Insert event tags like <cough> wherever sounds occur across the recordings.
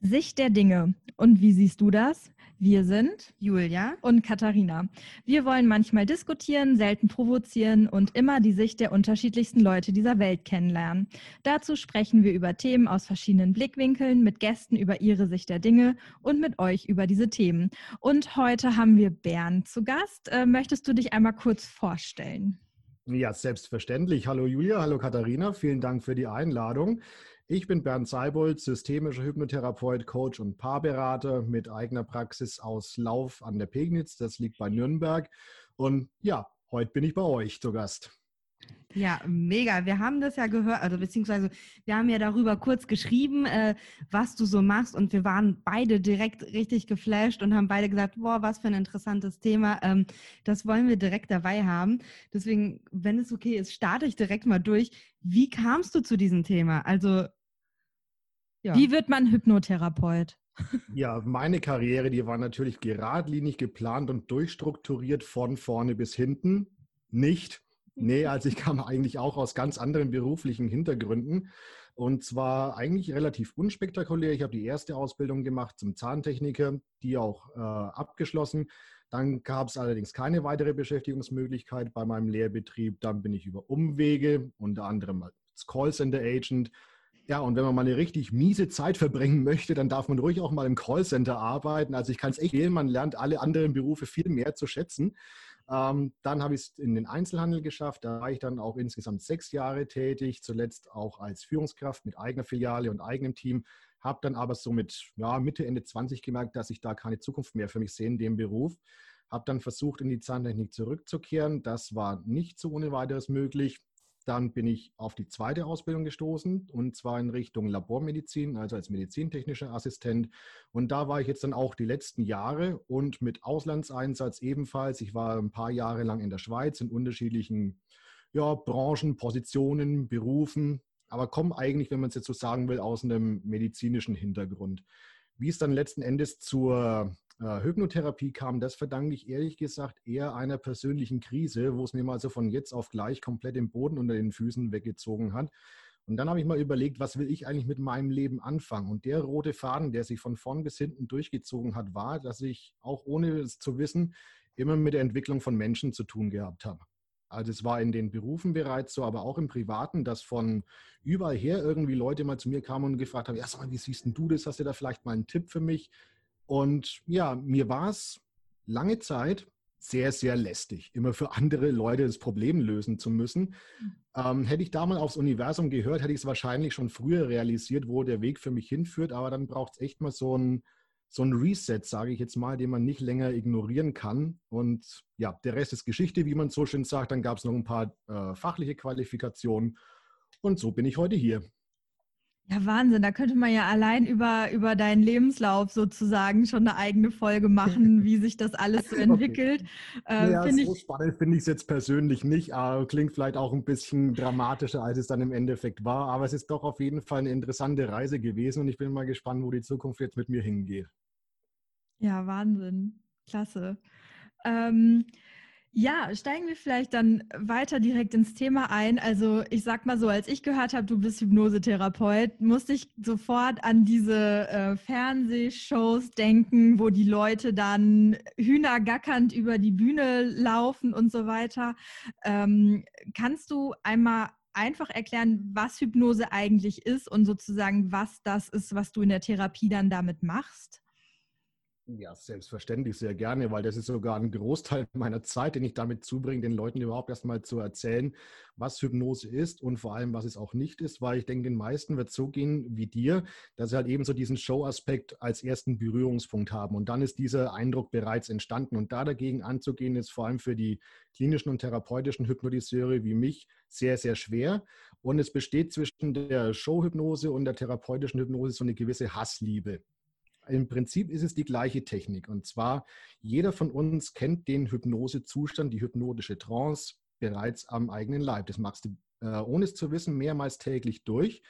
Sicht der Dinge. Und wie siehst du das? Wir sind Julia und Katharina. Wir wollen manchmal diskutieren, selten provozieren und immer die Sicht der unterschiedlichsten Leute dieser Welt kennenlernen. Dazu sprechen wir über Themen aus verschiedenen Blickwinkeln, mit Gästen über ihre Sicht der Dinge und mit euch über diese Themen. Und heute haben wir Bernd zu Gast. Äh, möchtest du dich einmal kurz vorstellen? Ja, selbstverständlich. Hallo Julia, hallo Katharina, vielen Dank für die Einladung. Ich bin Bernd Seibold, systemischer Hypnotherapeut, Coach und Paarberater mit eigener Praxis aus Lauf an der Pegnitz. Das liegt bei Nürnberg. Und ja, heute bin ich bei euch zu Gast. Ja, mega. Wir haben das ja gehört, also beziehungsweise wir haben ja darüber kurz geschrieben, äh, was du so machst und wir waren beide direkt richtig geflasht und haben beide gesagt, boah, was für ein interessantes Thema. Ähm, das wollen wir direkt dabei haben. Deswegen, wenn es okay ist, starte ich direkt mal durch. Wie kamst du zu diesem Thema? Also ja. Wie wird man Hypnotherapeut? <laughs> Ja, meine Karriere, die war natürlich geradlinig geplant und durchstrukturiert von vorne bis hinten. Nicht. Nee, also ich kam eigentlich auch aus ganz anderen beruflichen Hintergründen. Und zwar eigentlich relativ unspektakulär. Ich habe die erste Ausbildung gemacht zum Zahntechniker, die auch äh, abgeschlossen. Dann gab es allerdings keine weitere Beschäftigungsmöglichkeit bei meinem Lehrbetrieb. Dann bin ich über Umwege, unter anderem als Callcenter Agent, ja, und wenn man mal eine richtig miese Zeit verbringen möchte, dann darf man ruhig auch mal im Callcenter arbeiten. Also ich kann es echt wählen, man lernt alle anderen Berufe viel mehr zu schätzen. Ähm, dann habe ich es in den Einzelhandel geschafft. Da war ich dann auch insgesamt sechs Jahre tätig, zuletzt auch als Führungskraft mit eigener Filiale und eigenem Team. Habe dann aber so mit ja, Mitte, Ende 20 gemerkt, dass ich da keine Zukunft mehr für mich sehe in dem Beruf. Habe dann versucht, in die Zahntechnik zurückzukehren. Das war nicht so ohne weiteres möglich. Dann bin ich auf die zweite Ausbildung gestoßen und zwar in Richtung Labormedizin, also als medizintechnischer Assistent. Und da war ich jetzt dann auch die letzten Jahre und mit Auslandseinsatz ebenfalls. Ich war ein paar Jahre lang in der Schweiz in unterschiedlichen ja, Branchen, Positionen, Berufen, aber komme eigentlich, wenn man es jetzt so sagen will, aus einem medizinischen Hintergrund. Wie es dann letzten Endes zur äh, Hypnotherapie kam, das verdanke ich ehrlich gesagt eher einer persönlichen Krise, wo es mir mal so von jetzt auf gleich komplett den Boden unter den Füßen weggezogen hat. Und dann habe ich mal überlegt, was will ich eigentlich mit meinem Leben anfangen? Und der rote Faden, der sich von vorn bis hinten durchgezogen hat, war, dass ich auch ohne es zu wissen, immer mit der Entwicklung von Menschen zu tun gehabt habe. Also es war in den Berufen bereits so, aber auch im Privaten, dass von überall her irgendwie Leute mal zu mir kamen und gefragt haben, ja, sag mal, wie siehst denn du das? Hast du da vielleicht mal einen Tipp für mich? Und ja, mir war es lange Zeit sehr, sehr lästig, immer für andere Leute das Problem lösen zu müssen. Ähm, hätte ich da mal aufs Universum gehört, hätte ich es wahrscheinlich schon früher realisiert, wo der Weg für mich hinführt. Aber dann braucht es echt mal so ein, so ein Reset, sage ich jetzt mal, den man nicht länger ignorieren kann. Und ja, der Rest ist Geschichte, wie man so schön sagt. Dann gab es noch ein paar äh, fachliche Qualifikationen. Und so bin ich heute hier. Ja, Wahnsinn. Da könnte man ja allein über, über deinen Lebenslauf sozusagen schon eine eigene Folge machen, <laughs> wie sich das alles so <laughs> entwickelt. Okay. Äh, ja, so ich, spannend finde ich es jetzt persönlich nicht. Aber klingt vielleicht auch ein bisschen dramatischer, als es dann im Endeffekt war. Aber es ist doch auf jeden Fall eine interessante Reise gewesen und ich bin mal gespannt, wo die Zukunft jetzt mit mir hingeht. Ja, Wahnsinn. Klasse. Ähm, ja, steigen wir vielleicht dann weiter direkt ins Thema ein. Also ich sag mal so, als ich gehört habe, du bist Hypnosetherapeut, musste ich sofort an diese äh, Fernsehshows denken, wo die Leute dann hühnergackernd über die Bühne laufen und so weiter. Ähm, kannst du einmal einfach erklären, was Hypnose eigentlich ist und sozusagen, was das ist, was du in der Therapie dann damit machst? Ja, selbstverständlich, sehr gerne, weil das ist sogar ein Großteil <laughs> meiner Zeit, den ich damit zubringe, den Leuten überhaupt erstmal zu erzählen, was Hypnose ist und vor allem, was es auch nicht ist, weil ich denke, den meisten wird so gehen wie dir, dass sie halt eben so diesen Show-Aspekt als ersten Berührungspunkt haben. Und dann ist dieser Eindruck bereits entstanden. Und da dagegen anzugehen, ist vor allem für die klinischen und therapeutischen Hypnotiseure wie mich sehr, sehr schwer. Und es besteht zwischen der Show-Hypnose und der therapeutischen Hypnose so eine gewisse Hassliebe im Prinzip ist es die gleiche Technik. Und zwar, jeder von uns kennt den Hypnosezustand, die hypnotische Trance bereits am eigenen Leib. Das machst du, äh, ohne es zu wissen, mehrmals täglich durch.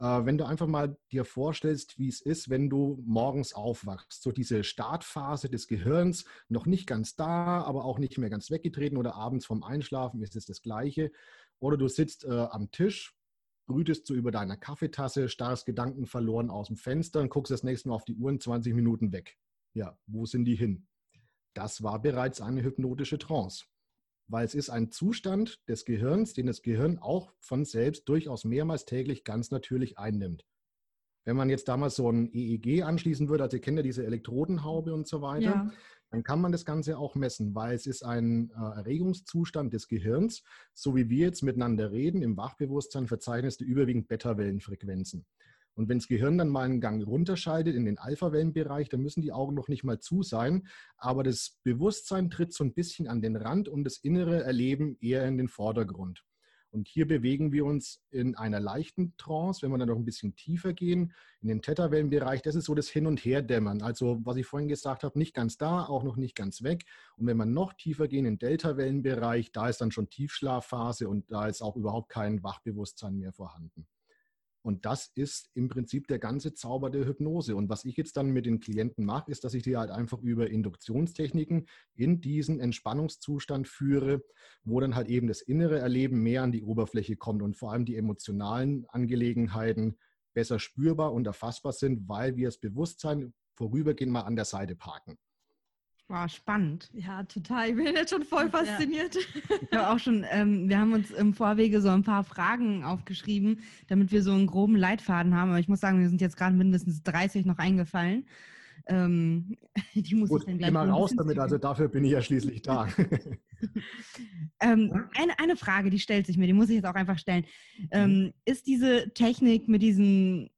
Äh, wenn du einfach mal dir vorstellst, wie es ist, wenn du morgens aufwachst, so diese Startphase des Gehirns, noch nicht ganz da, aber auch nicht mehr ganz weggetreten oder abends vom Einschlafen ist es das Gleiche. Oder du sitzt äh, am Tisch, brütest du über deiner Kaffeetasse, starrst Gedanken verloren aus dem Fenster und guckst das nächste Mal auf die Uhr in 20 Minuten weg. Ja, wo sind die hin? Das war bereits eine hypnotische Trance. Weil es ist ein Zustand des Gehirns, den das Gehirn auch von selbst durchaus mehrmals täglich ganz natürlich einnimmt. Wenn man jetzt damals so ein EEG anschließen würde, also ihr kennt ja diese Elektrodenhaube und so weiter, ja. Dann kann man das Ganze auch messen, weil es ist ein äh, Erregungszustand des Gehirns, so wie wir jetzt miteinander reden, im Wachbewusstsein verzeichnet du überwiegend Beta-Wellenfrequenzen. Und wenn das Gehirn dann mal einen Gang runterschaltet in den Alpha-Wellenbereich, dann müssen die Augen noch nicht mal zu sein, aber das Bewusstsein tritt so ein bisschen an den Rand und das innere Erleben eher in den Vordergrund. Und hier bewegen wir uns in einer leichten Trance, wenn wir dann noch ein bisschen tiefer gehen, in den Theta-Wellenbereich. Das ist so das Hin- und Herdämmern. Also, was ich vorhin gesagt habe, nicht ganz da, auch noch nicht ganz weg. Und wenn wir noch tiefer gehen, in den Delta-Wellenbereich, da ist dann schon Tiefschlafphase und da ist auch überhaupt kein Wachbewusstsein mehr vorhanden. Und das ist im Prinzip der ganze Zauber der Hypnose. Und was ich jetzt dann mit den Klienten mache, ist, dass ich die halt einfach über Induktionstechniken in diesen Entspannungszustand führe, wo dann halt eben das innere Erleben mehr an die Oberfläche kommt und vor allem die emotionalen Angelegenheiten besser spürbar und erfassbar sind, weil wir das Bewusstsein vorübergehend mal an der Seite parken. War spannend. Ja, total. Ich bin jetzt schon voll fasziniert. Ja. Ich habe auch schon, ähm, wir haben uns im Vorwege so ein paar Fragen aufgeschrieben, damit wir so einen groben Leitfaden haben. Aber ich muss sagen, wir sind jetzt gerade mindestens 30 noch eingefallen. Ähm, <laughs> die muss Gut, ich dann gleich mal raus damit, also dafür bin ich ja schließlich da. <laughs> ähm, eine, eine Frage, die stellt sich mir, die muss ich jetzt auch einfach stellen. Mhm. Ähm, ist diese Technik mit diesen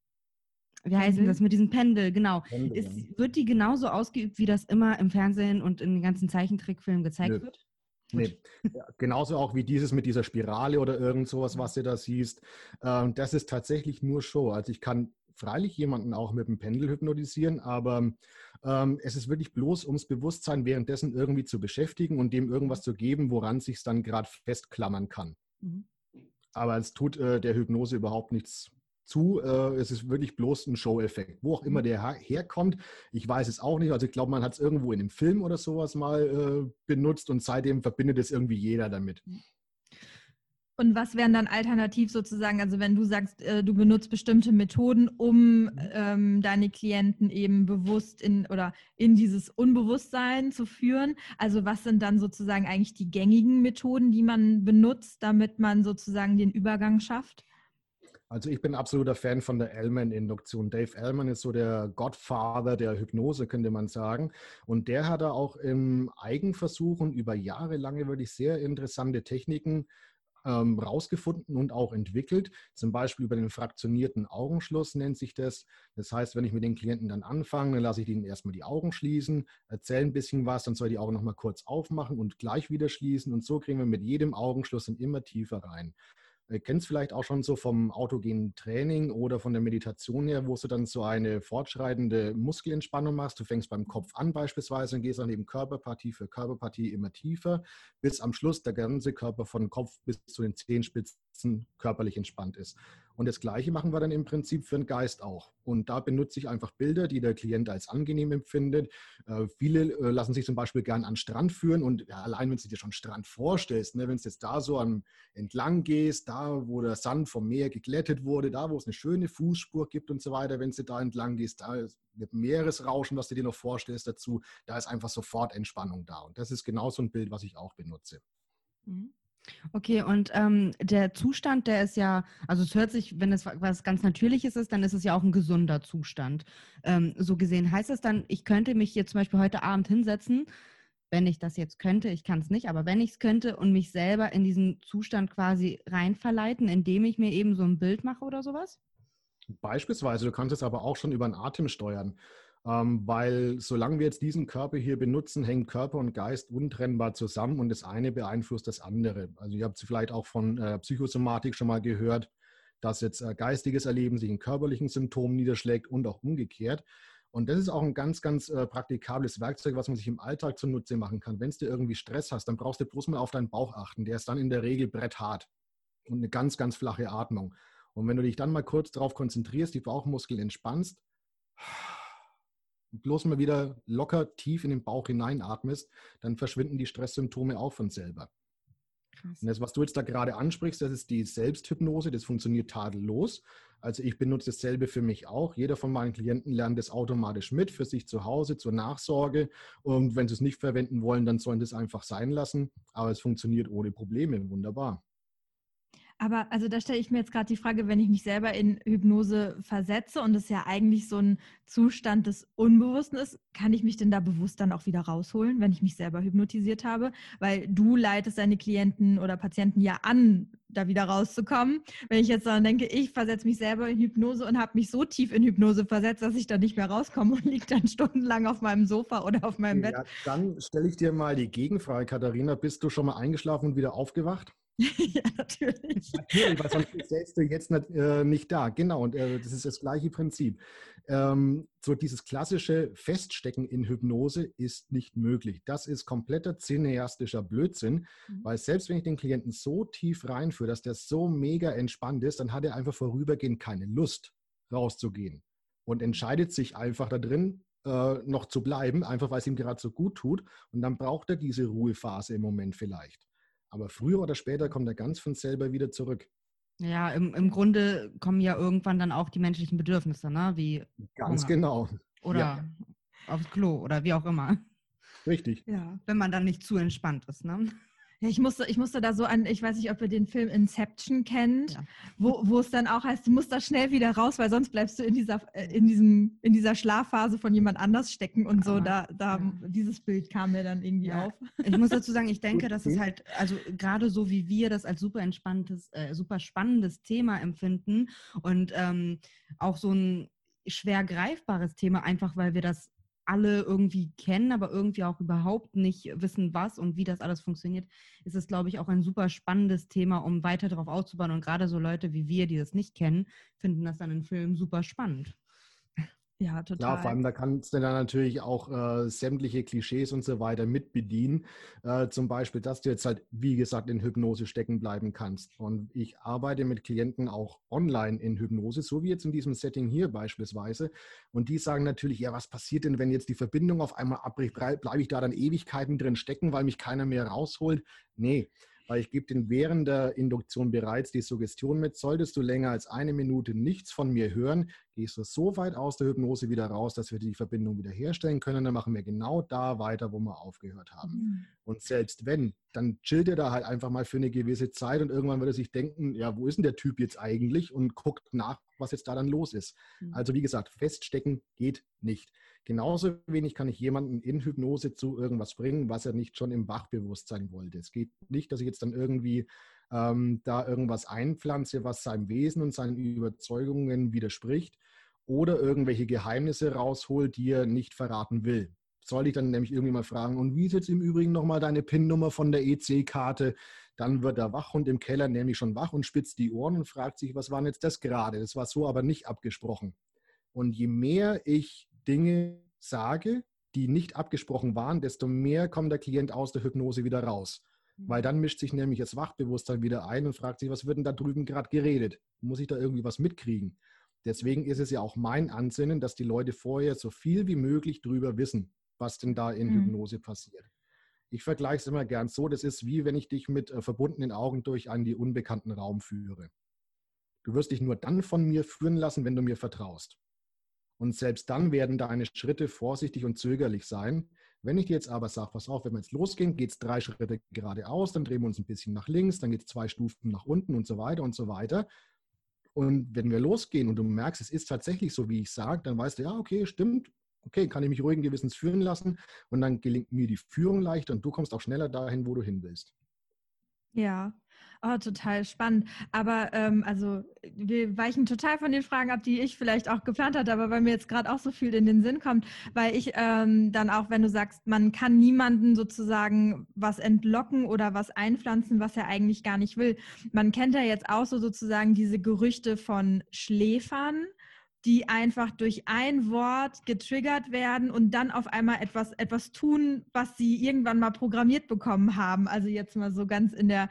wie heißt denn das mit diesem Pendel, genau. Pendel, Ist, wird die genauso ausgeübt, wie das immer im Fernsehen und in den ganzen Zeichentrickfilmen gezeigt Nö. wird? Nee, ja, genauso auch wie dieses mit dieser Spirale oder irgend sowas, was du da siehst. Ähm, das ist tatsächlich nur Show. Also ich kann freilich jemanden auch mit dem Pendel hypnotisieren, aber ähm, es ist wirklich bloß ums Bewusstsein währenddessen irgendwie zu beschäftigen und dem irgendwas zu geben, woran sich dann gerade festklammern kann. Mhm. Aber es tut äh, der Hypnose überhaupt nichts zu. Äh, es ist wirklich bloß ein Show-Effekt. Wo auch immer mhm. der herkommt, ich weiß es auch nicht. Also ich glaube, man hat es irgendwo in einem Film oder sowas mal äh, benutzt und seitdem verbindet es irgendwie jeder damit. Mhm. Und was wären dann alternativ sozusagen, also wenn du sagst, äh, du benutzt bestimmte Methoden, um ähm, deine Klienten eben bewusst in oder in dieses Unbewusstsein zu führen? Also was sind dann sozusagen eigentlich die gängigen Methoden, die man benutzt, damit man sozusagen den Übergang schafft? Also ich bin absoluter Fan von der Ellman-Induktion. Dave Ellman ist so der Godfather der Hypnose, könnte man sagen. Und der hat da auch im Eigenversuchen über Jahre lange wirklich sehr interessante Techniken ähm, rausgefunden und auch entwickelt. Zum Beispiel über den fraktionierten Augenschluss nennt sich das. Das heißt, wenn ich mit den Klienten dann anfange, dann lasse ich ihnen erstmal die Augen schließen, erzähle ein bisschen was, dann soll die Augen nochmal kurz aufmachen und gleich wieder schließen. Und so kriegen wir mit jedem Augenschluss dann immer tiefer rein. Ihr kennt es vielleicht auch schon so vom autogenen Training oder von der Meditation her, wo du dann so eine fortschreitende Muskelentspannung machst. Du fängst beim Kopf an beispielsweise und gehst dann eben Körperpartie für Körperpartie immer tiefer, bis am Schluss der ganze Körper von Kopf bis zu den Zehenspitzen körperlich entspannt ist. Und das Gleiche machen wir dann im Prinzip für den Geist auch. Und da benutze ich einfach Bilder, die der Klient als angenehm empfindet. Äh, viele äh, lassen sich zum Beispiel gern an Strand führen und ja, allein, wenn du dir schon Strand vorstellst, ne, wenn du jetzt da so am, entlang gehst, da wo der Sand vom Meer geglättet wurde, da wo es eine schöne Fußspur gibt und so weiter, wenn du da entlang gehst, da mit Meeresrauschen, was du dir noch vorstellst dazu, da ist einfach sofort Entspannung da. Und das ist genau so ein Bild, was ich auch benutze. Mhm. Okay, und ähm, der Zustand, der ist ja, also es hört sich, wenn es was ganz Natürliches ist, dann ist es ja auch ein gesunder Zustand. Ähm, so gesehen heißt es dann, ich könnte mich hier zum Beispiel heute Abend hinsetzen, wenn ich das jetzt könnte, ich kann es nicht, aber wenn ich es könnte und mich selber in diesen Zustand quasi reinverleiten, indem ich mir eben so ein Bild mache oder sowas? Beispielsweise, du kannst es aber auch schon über den Atem steuern. Ähm, weil solange wir jetzt diesen Körper hier benutzen, hängen Körper und Geist untrennbar zusammen und das eine beeinflusst das andere. Also ihr habt vielleicht auch von äh, Psychosomatik schon mal gehört, dass jetzt äh, geistiges Erleben sich in körperlichen Symptomen niederschlägt und auch umgekehrt. Und das ist auch ein ganz, ganz äh, praktikables Werkzeug, was man sich im Alltag zunutze machen kann. Wenn du irgendwie Stress hast, dann brauchst du bloß mal auf deinen Bauch achten. Der ist dann in der Regel bretthart und eine ganz, ganz flache Atmung. Und wenn du dich dann mal kurz darauf konzentrierst, die Bauchmuskeln entspannst, bloß mal wieder locker tief in den Bauch hineinatmest, dann verschwinden die Stresssymptome auch von selber. Und das, was du jetzt da gerade ansprichst, das ist die Selbsthypnose, das funktioniert tadellos. Also ich benutze dasselbe für mich auch. Jeder von meinen Klienten lernt das automatisch mit für sich zu Hause zur Nachsorge. Und wenn sie es nicht verwenden wollen, dann sollen sie es einfach sein lassen. Aber es funktioniert ohne Probleme. Wunderbar. Aber also da stelle ich mir jetzt gerade die Frage, wenn ich mich selber in Hypnose versetze und es ja eigentlich so ein Zustand des Unbewussten ist, kann ich mich denn da bewusst dann auch wieder rausholen, wenn ich mich selber hypnotisiert habe? Weil du leitest deine Klienten oder Patienten ja an, da wieder rauszukommen. Wenn ich jetzt dann denke, ich versetze mich selber in Hypnose und habe mich so tief in Hypnose versetzt, dass ich da nicht mehr rauskomme und liege dann stundenlang auf meinem Sofa oder auf meinem ja, Bett. Dann stelle ich dir mal die Gegenfrage, Katharina. Bist du schon mal eingeschlafen und wieder aufgewacht? <laughs> ja, natürlich. Natürlich, weil sonst säßt du jetzt nicht, äh, nicht da. Genau, und äh, das ist das gleiche Prinzip. Ähm, so dieses klassische Feststecken in Hypnose ist nicht möglich. Das ist kompletter cineastischer Blödsinn, mhm. weil selbst wenn ich den Klienten so tief reinführe, dass der so mega entspannt ist, dann hat er einfach vorübergehend keine Lust, rauszugehen und entscheidet sich einfach da drin, äh, noch zu bleiben, einfach weil es ihm gerade so gut tut. Und dann braucht er diese Ruhephase im Moment vielleicht. Aber früher oder später kommt er ganz von selber wieder zurück. Ja, im, im Grunde kommen ja irgendwann dann auch die menschlichen Bedürfnisse, ne? Wie ganz Hunger. genau. Oder ja. aufs Klo oder wie auch immer. Richtig. Ja, wenn man dann nicht zu entspannt ist, ne? Ja, ich musste, ich musste da so an, ich weiß nicht, ob ihr den Film Inception kennt, ja. wo, wo es dann auch heißt, du musst da schnell wieder raus, weil sonst bleibst du in dieser, äh, in diesem, in dieser Schlafphase von jemand anders stecken und so. Da, da ja. dieses Bild kam mir dann irgendwie ja. auf. Ich muss dazu sagen, ich denke, dass es halt, also gerade so wie wir das als super entspanntes, äh, super spannendes Thema empfinden und ähm, auch so ein schwer greifbares Thema, einfach weil wir das alle irgendwie kennen, aber irgendwie auch überhaupt nicht wissen, was und wie das alles funktioniert, ist es, glaube ich, auch ein super spannendes Thema, um weiter darauf auszubauen. Und gerade so Leute wie wir, die das nicht kennen, finden das dann in Filmen super spannend. Ja, total. Ja, vor allem da kannst du dann natürlich auch äh, sämtliche Klischees und so weiter mit bedienen. Äh, zum Beispiel, dass du jetzt halt, wie gesagt, in Hypnose stecken bleiben kannst. Und ich arbeite mit Klienten auch online in Hypnose, so wie jetzt in diesem Setting hier beispielsweise. Und die sagen natürlich, ja, was passiert denn, wenn jetzt die Verbindung auf einmal abbricht? Bleibe ich da dann Ewigkeiten drin stecken, weil mich keiner mehr rausholt? Nee weil ich gebe den während der Induktion bereits die Suggestion mit, solltest du länger als eine Minute nichts von mir hören, gehst du so weit aus der Hypnose wieder raus, dass wir die Verbindung wieder herstellen können, dann machen wir genau da weiter, wo wir aufgehört haben. Mhm. Und selbst wenn, dann chillt er da halt einfach mal für eine gewisse Zeit und irgendwann wird er sich denken, ja, wo ist denn der Typ jetzt eigentlich und guckt nach, was jetzt da dann los ist. Mhm. Also wie gesagt, feststecken geht nicht. Genauso wenig kann ich jemanden in Hypnose zu irgendwas bringen, was er nicht schon im Wachbewusstsein wollte. Es geht nicht, dass ich jetzt dann irgendwie ähm, da irgendwas einpflanze, was seinem Wesen und seinen Überzeugungen widerspricht oder irgendwelche Geheimnisse rausholt, die er nicht verraten will. Soll ich dann nämlich irgendwie mal fragen, und wie ist jetzt im Übrigen nochmal deine PIN-Nummer von der EC-Karte? Dann wird der Wachhund im Keller nämlich schon wach und spitzt die Ohren und fragt sich, was war denn jetzt das gerade? Das war so aber nicht abgesprochen. Und je mehr ich Dinge sage, die nicht abgesprochen waren, desto mehr kommt der Klient aus der Hypnose wieder raus. Weil dann mischt sich nämlich das Wachbewusstsein wieder ein und fragt sich, was wird denn da drüben gerade geredet? Muss ich da irgendwie was mitkriegen? Deswegen ist es ja auch mein Ansinnen, dass die Leute vorher so viel wie möglich drüber wissen, was denn da in mhm. Hypnose passiert. Ich vergleiche es immer gern so, das ist wie wenn ich dich mit äh, verbundenen Augen durch einen die unbekannten Raum führe. Du wirst dich nur dann von mir führen lassen, wenn du mir vertraust. Und selbst dann werden deine Schritte vorsichtig und zögerlich sein, wenn ich dir jetzt aber sage, pass auf, wenn wir jetzt losgehen, geht es drei Schritte geradeaus, dann drehen wir uns ein bisschen nach links, dann geht es zwei Stufen nach unten und so weiter und so weiter. Und wenn wir losgehen und du merkst, es ist tatsächlich so, wie ich sage, dann weißt du, ja, okay, stimmt, okay, kann ich mich ruhigen Gewissens führen lassen und dann gelingt mir die Führung leichter und du kommst auch schneller dahin, wo du hin willst. Ja, Oh, total spannend. Aber ähm, also wir weichen total von den Fragen ab, die ich vielleicht auch geplant hatte, aber weil mir jetzt gerade auch so viel in den Sinn kommt, weil ich ähm, dann auch, wenn du sagst, man kann niemanden sozusagen was entlocken oder was einpflanzen, was er eigentlich gar nicht will. Man kennt ja jetzt auch so sozusagen diese Gerüchte von Schläfern die einfach durch ein Wort getriggert werden und dann auf einmal etwas, etwas tun, was sie irgendwann mal programmiert bekommen haben. Also jetzt mal so ganz in der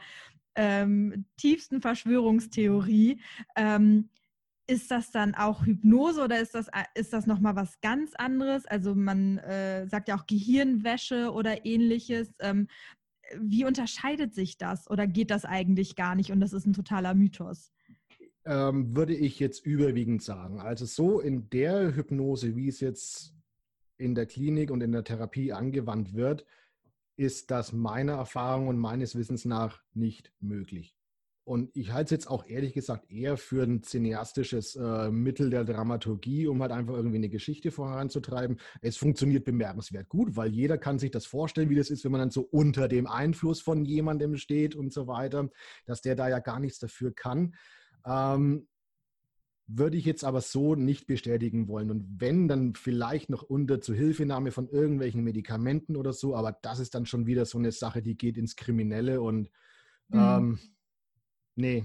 ähm, tiefsten Verschwörungstheorie. Ähm, ist das dann auch Hypnose oder ist das, ist das nochmal was ganz anderes? Also man äh, sagt ja auch Gehirnwäsche oder ähnliches. Ähm, wie unterscheidet sich das oder geht das eigentlich gar nicht und das ist ein totaler Mythos? Ähm, würde ich jetzt überwiegend sagen. Also so in der Hypnose, wie es jetzt in der Klinik und in der Therapie angewandt wird, ist das meiner Erfahrung und meines Wissens nach nicht möglich. Und ich halte es jetzt auch ehrlich gesagt eher für ein cineastisches äh, Mittel der Dramaturgie, um halt einfach irgendwie eine Geschichte voranzutreiben. Es funktioniert bemerkenswert gut, weil jeder kann sich das vorstellen, wie das ist, wenn man dann so unter dem Einfluss von jemandem steht und so weiter, dass der da ja gar nichts dafür kann. Ähm, würde ich jetzt aber so nicht bestätigen wollen. Und wenn, dann vielleicht noch unter Zuhilfenahme von irgendwelchen Medikamenten oder so, aber das ist dann schon wieder so eine Sache, die geht ins Kriminelle und mhm. ähm, nee.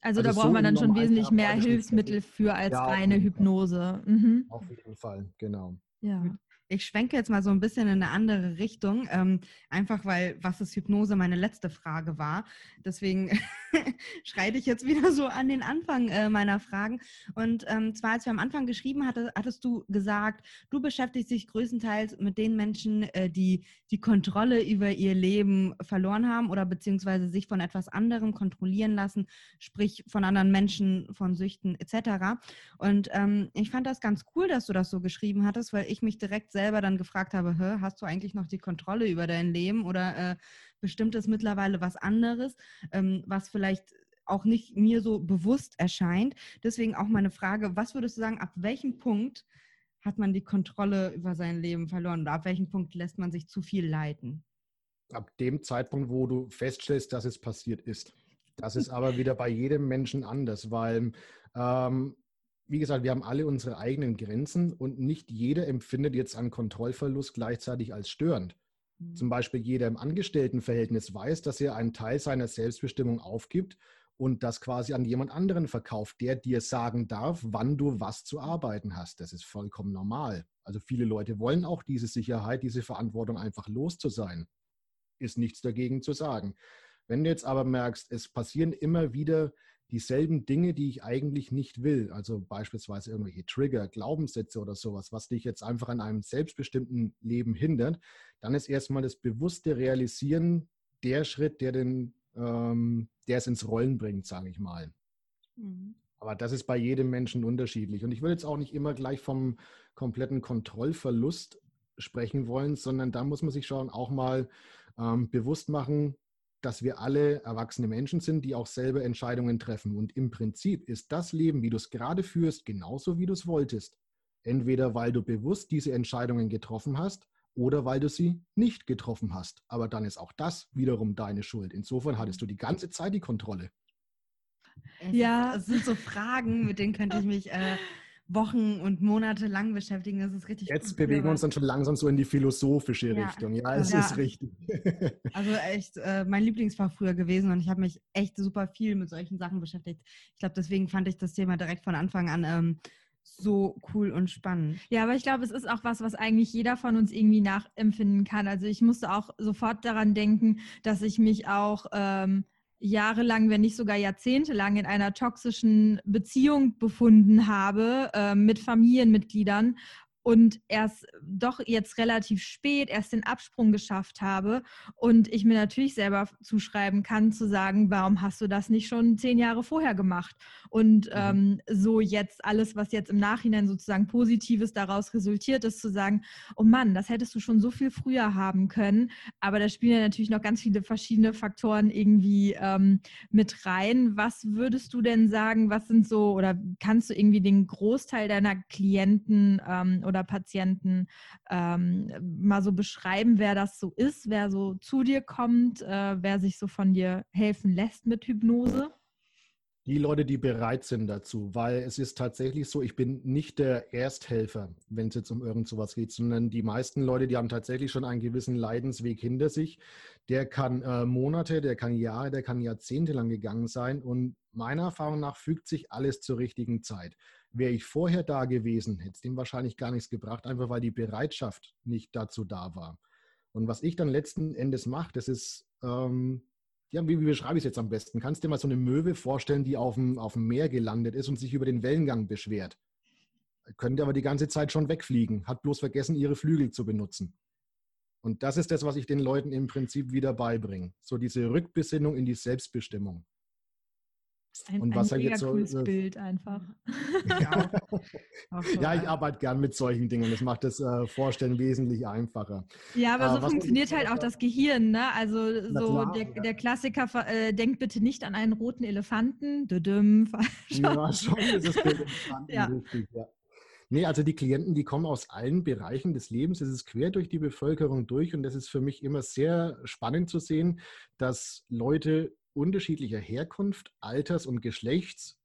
Also, also da braucht so man dann schon wesentlich mehr Hilfsmittel für als ja, reine Hypnose. Mhm. Auf jeden Fall, genau. Ja. Ich schwenke jetzt mal so ein bisschen in eine andere Richtung, ähm, einfach weil, was ist Hypnose, meine letzte Frage war. Deswegen <laughs> schreite ich jetzt wieder so an den Anfang äh, meiner Fragen. Und ähm, zwar, als wir am Anfang geschrieben hatte, hattest du gesagt, du beschäftigst dich größtenteils mit den Menschen, äh, die die Kontrolle über ihr Leben verloren haben oder beziehungsweise sich von etwas anderem kontrollieren lassen, sprich von anderen Menschen, von Süchten etc. Und ähm, ich fand das ganz cool, dass du das so geschrieben hattest, weil ich mich direkt selber dann gefragt habe, hast du eigentlich noch die Kontrolle über dein Leben oder äh, bestimmt es mittlerweile was anderes, ähm, was vielleicht auch nicht mir so bewusst erscheint. Deswegen auch meine Frage, was würdest du sagen, ab welchem Punkt hat man die Kontrolle über sein Leben verloren oder ab welchem Punkt lässt man sich zu viel leiten? Ab dem Zeitpunkt, wo du feststellst, dass es passiert ist. Das ist aber wieder bei jedem Menschen anders, weil ähm, wie gesagt, wir haben alle unsere eigenen Grenzen und nicht jeder empfindet jetzt einen Kontrollverlust gleichzeitig als störend. Mhm. Zum Beispiel jeder im Angestelltenverhältnis weiß, dass er einen Teil seiner Selbstbestimmung aufgibt und das quasi an jemand anderen verkauft, der dir sagen darf, wann du was zu arbeiten hast. Das ist vollkommen normal. Also viele Leute wollen auch diese Sicherheit, diese Verantwortung einfach los zu sein. Ist nichts dagegen zu sagen. Wenn du jetzt aber merkst, es passieren immer wieder dieselben Dinge, die ich eigentlich nicht will. Also beispielsweise irgendwelche Trigger, Glaubenssätze oder sowas, was dich jetzt einfach an einem selbstbestimmten Leben hindert, dann ist erstmal das bewusste Realisieren der Schritt, der, den, ähm, der es ins Rollen bringt, sage ich mal. Mhm. Aber das ist bei jedem Menschen unterschiedlich. Und ich will jetzt auch nicht immer gleich vom kompletten Kontrollverlust sprechen wollen, sondern da muss man sich schon auch mal ähm, bewusst machen, dass wir alle erwachsene Menschen sind, die auch selber Entscheidungen treffen. Und im Prinzip ist das Leben, wie du es gerade führst, genauso wie du es wolltest. Entweder weil du bewusst diese Entscheidungen getroffen hast oder weil du sie nicht getroffen hast. Aber dann ist auch das wiederum deine Schuld. Insofern hattest du die ganze Zeit die Kontrolle. Ja, es sind so Fragen, mit denen könnte ich mich äh, Wochen und Monate lang beschäftigen. Das ist richtig. Jetzt bewegen wir uns dann schon langsam so in die philosophische ja. Richtung. Ja, es ja. ist richtig. <laughs> Also echt äh, mein Lieblingsfach früher gewesen und ich habe mich echt super viel mit solchen Sachen beschäftigt. Ich glaube, deswegen fand ich das Thema direkt von Anfang an ähm, so cool und spannend. Ja, aber ich glaube, es ist auch was, was eigentlich jeder von uns irgendwie nachempfinden kann. Also ich musste auch sofort daran denken, dass ich mich auch ähm, jahrelang, wenn nicht sogar jahrzehntelang in einer toxischen Beziehung befunden habe äh, mit Familienmitgliedern und erst doch jetzt relativ spät erst den Absprung geschafft habe und ich mir natürlich selber zuschreiben kann, zu sagen, warum hast du das nicht schon zehn Jahre vorher gemacht? Und mhm. ähm, so jetzt alles, was jetzt im Nachhinein sozusagen Positives daraus resultiert, ist zu sagen, oh Mann, das hättest du schon so viel früher haben können. Aber da spielen ja natürlich noch ganz viele verschiedene Faktoren irgendwie ähm, mit rein. Was würdest du denn sagen, was sind so, oder kannst du irgendwie den Großteil deiner Klienten ähm, oder oder Patienten ähm, mal so beschreiben, wer das so ist, wer so zu dir kommt, äh, wer sich so von dir helfen lässt mit Hypnose? Die Leute, die bereit sind dazu, weil es ist tatsächlich so, ich bin nicht der Ersthelfer, wenn es jetzt um irgend sowas geht, sondern die meisten Leute, die haben tatsächlich schon einen gewissen Leidensweg hinter sich. Der kann äh, Monate, der kann Jahre, der kann Jahrzehnte lang gegangen sein und meiner Erfahrung nach fügt sich alles zur richtigen Zeit. Wäre ich vorher da gewesen, hätte es dem wahrscheinlich gar nichts gebracht, einfach weil die Bereitschaft nicht dazu da war. Und was ich dann letzten Endes mache, das ist, ähm, ja, wie, wie beschreibe ich es jetzt am besten? Kannst du dir mal so eine Möwe vorstellen, die auf dem, auf dem Meer gelandet ist und sich über den Wellengang beschwert? Könnte aber die ganze Zeit schon wegfliegen, hat bloß vergessen, ihre Flügel zu benutzen. Und das ist das, was ich den Leuten im Prinzip wieder beibringe. So diese Rückbesinnung in die Selbstbestimmung. Ein, Und was ein er mega jetzt so- cooles äh, Bild einfach. <laughs> Ja, <laughs> so, Ja, ich äh, arbeite gern mit solchen Dingen. Das macht das äh, Vorstellen wesentlich einfacher. Ja, aber Äh, so funktioniert halt auch das Gehirn, ne? Also so klar, der, ja. der Klassiker, äh, denkt bitte nicht an einen roten Elefanten. Düdüm, <laughs> falsch. Ja, schon ist das Bild entstanden, Ja. richtig, ja. Nee, also die Klienten, die kommen aus allen Bereichen des Lebens. Es ist quer durch die Bevölkerung durch und das ist für mich immer sehr spannend zu sehen, dass Leute unterschiedlicher Herkunft, Alters und Geschlechts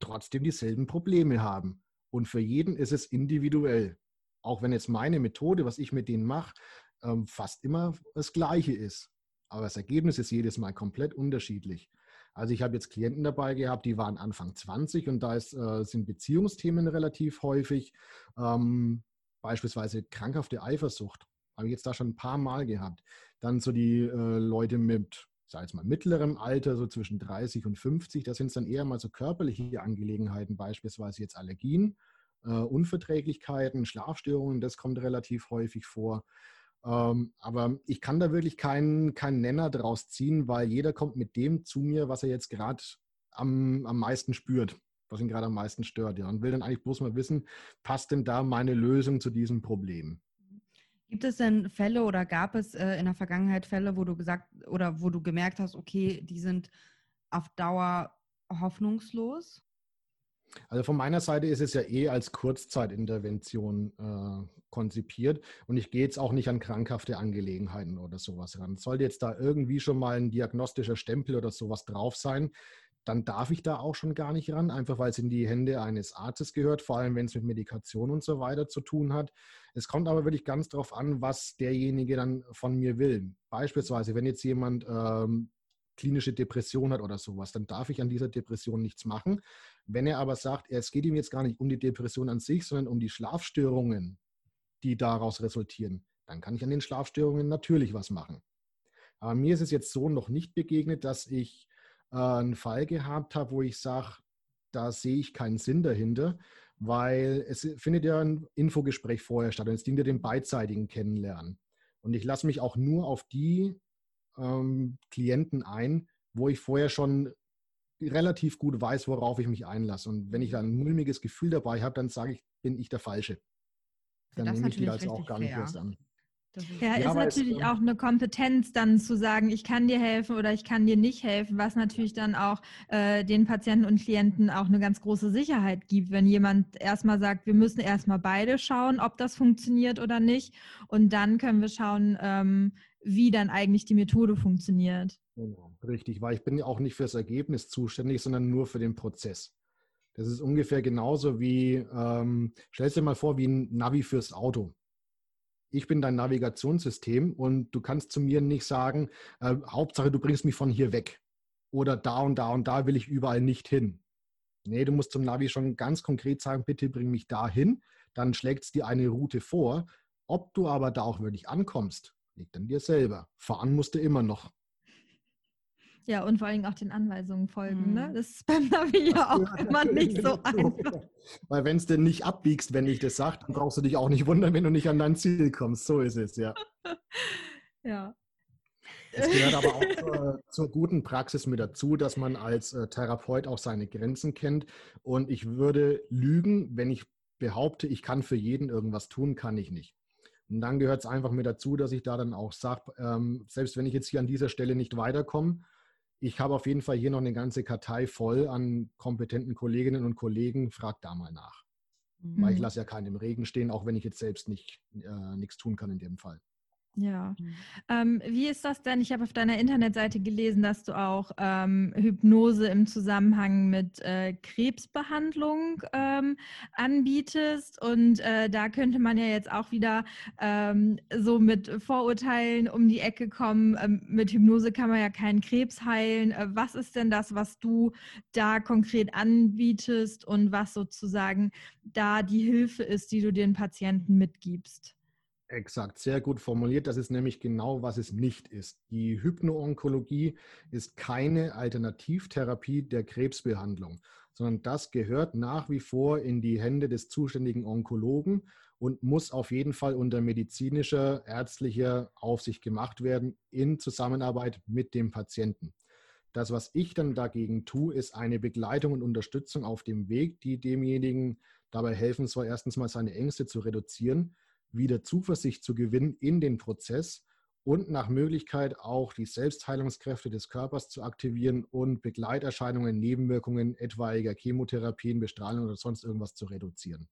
trotzdem dieselben Probleme haben. Und für jeden ist es individuell. Auch wenn jetzt meine Methode, was ich mit denen mache, ähm, fast immer das Gleiche ist. Aber das Ergebnis ist jedes Mal komplett unterschiedlich. Also ich habe jetzt Klienten dabei gehabt, die waren Anfang 20 und da ist, äh, sind Beziehungsthemen relativ häufig. Ähm, beispielsweise krankhafte Eifersucht. Habe ich jetzt da schon ein paar Mal gehabt. Dann so die äh, Leute mit, sag jetzt mal, mittlerem Alter, so zwischen 30 und 50. Da sind es dann eher mal so körperliche Angelegenheiten, beispielsweise jetzt Allergien, äh, Unverträglichkeiten, Schlafstörungen. Das kommt relativ häufig vor. Ähm, aber ich kann da wirklich keinen, keinen Nenner draus ziehen, weil jeder kommt mit dem zu mir, was er jetzt gerade am, am meisten spürt, was ihn gerade am meisten stört. Ja, und will dann eigentlich bloß mal wissen, passt denn da meine Lösung zu diesem Problem? Gibt es denn Fälle oder gab es äh, in der Vergangenheit Fälle, wo du gesagt oder wo du gemerkt hast, okay, die sind auf Dauer hoffnungslos? Also von meiner Seite ist es ja eh als Kurzzeitintervention äh, konzipiert und ich gehe jetzt auch nicht an krankhafte Angelegenheiten oder sowas ran. Sollte jetzt da irgendwie schon mal ein diagnostischer Stempel oder sowas drauf sein, dann darf ich da auch schon gar nicht ran, einfach weil es in die Hände eines Arztes gehört, vor allem wenn es mit Medikation und so weiter zu tun hat. Es kommt aber wirklich ganz darauf an, was derjenige dann von mir will. Beispielsweise, wenn jetzt jemand ähm, klinische Depression hat oder sowas, dann darf ich an dieser Depression nichts machen. Wenn er aber sagt, es geht ihm jetzt gar nicht um die Depression an sich, sondern um die Schlafstörungen, die daraus resultieren, dann kann ich an den Schlafstörungen natürlich was machen. Aber mir ist es jetzt so noch nicht begegnet, dass ich äh, einen Fall gehabt habe, wo ich sage, da sehe ich keinen Sinn dahinter, weil es findet ja ein Infogespräch vorher statt und es dient ja dem beidseitigen Kennenlernen. Und ich lasse mich auch nur auf die ähm, Klienten ein, wo ich vorher schon relativ gut weiß, worauf ich mich einlasse. Und wenn ich da ein mulmiges Gefühl dabei habe, dann sage ich, bin ich der Falsche. Dann nehme ich die also auch gar nicht fair. erst an. Das ist Ja, ist natürlich auch eine Kompetenz, dann zu sagen, ich kann dir helfen oder ich kann dir nicht helfen, was natürlich dann auch äh, den Patienten und Klienten auch eine ganz große Sicherheit gibt, wenn jemand erstmal sagt, wir müssen erstmal beide schauen, ob das funktioniert oder nicht. Und dann können wir schauen, ähm, wie dann eigentlich die Methode funktioniert. Genau, richtig, weil ich bin ja auch nicht fürs Ergebnis zuständig, sondern nur für den Prozess. Das ist ungefähr genauso wie, ähm, stell dir mal vor, wie ein Navi fürs Auto. Ich bin dein Navigationssystem und du kannst zu mir nicht sagen, äh, Hauptsache du bringst mich von hier weg. Oder da und da und da will ich überall nicht hin. Nee, du musst zum Navi schon ganz konkret sagen, bitte bring mich dahin. Dann schlägt es dir eine Route vor. Ob du aber da auch wirklich ankommst, liegt an dir selber. Fahren musst du immer noch. Ja, und vor allem auch den Anweisungen folgen. Ne? Mhm. Das ist beim Navi ja auch immer nicht so einfach. <laughs> Weil wenn es denn nicht abbiegst, wenn ich das sage, dann brauchst du dich auch nicht wundern, wenn du nicht an dein Ziel kommst. So ist es, ja. <laughs> Ja. Es gehört aber auch zur, zur guten Praxis mit dazu, dass man als äh, Therapeut auch seine Grenzen kennt. Und ich würde lügen, wenn ich behaupte, ich kann für jeden irgendwas tun, kann ich nicht. Und dann gehört es einfach mit dazu, dass ich da dann auch sage, ähm, selbst wenn ich jetzt hier an dieser Stelle nicht weiterkomme, ich habe auf jeden Fall hier noch eine ganze Kartei voll an kompetenten Kolleginnen und Kollegen, frag da mal nach. Weil ich Mhm. lasse ja keinen im Regen stehen, auch wenn ich jetzt selbst nicht äh, nichts tun kann in dem Fall. Ja. Ähm, wie ist das denn? Ich habe auf deiner Internetseite gelesen, dass du auch ähm, Hypnose im Zusammenhang mit äh, Krebsbehandlung ähm, anbietest. Und äh, da könnte man ja jetzt auch wieder ähm, so mit Vorurteilen um die Ecke kommen. Ähm, mit Hypnose kann man ja keinen Krebs heilen. Äh, was ist denn das, was du da konkret anbietest und was sozusagen da die Hilfe ist, die du den Patienten mitgibst? Exakt, sehr gut formuliert. Das ist nämlich genau, was es nicht ist. Die Hypnoonkologie ist keine Alternativtherapie der Krebsbehandlung, sondern das gehört nach wie vor in die Hände des zuständigen Onkologen und muss auf jeden Fall unter medizinischer, ärztlicher Aufsicht gemacht werden in Zusammenarbeit mit dem Patienten. Das, was ich dann dagegen tue, ist eine Begleitung und Unterstützung auf dem Weg, die demjenigen dabei helfen soll, erstens mal seine Ängste zu reduzieren, wieder Zuversicht zu gewinnen in den Prozess und nach Möglichkeit auch die Selbstheilungskräfte des Körpers zu aktivieren und Begleiterscheinungen, Nebenwirkungen etwaiger Chemotherapien, Bestrahlung oder sonst irgendwas zu reduzieren.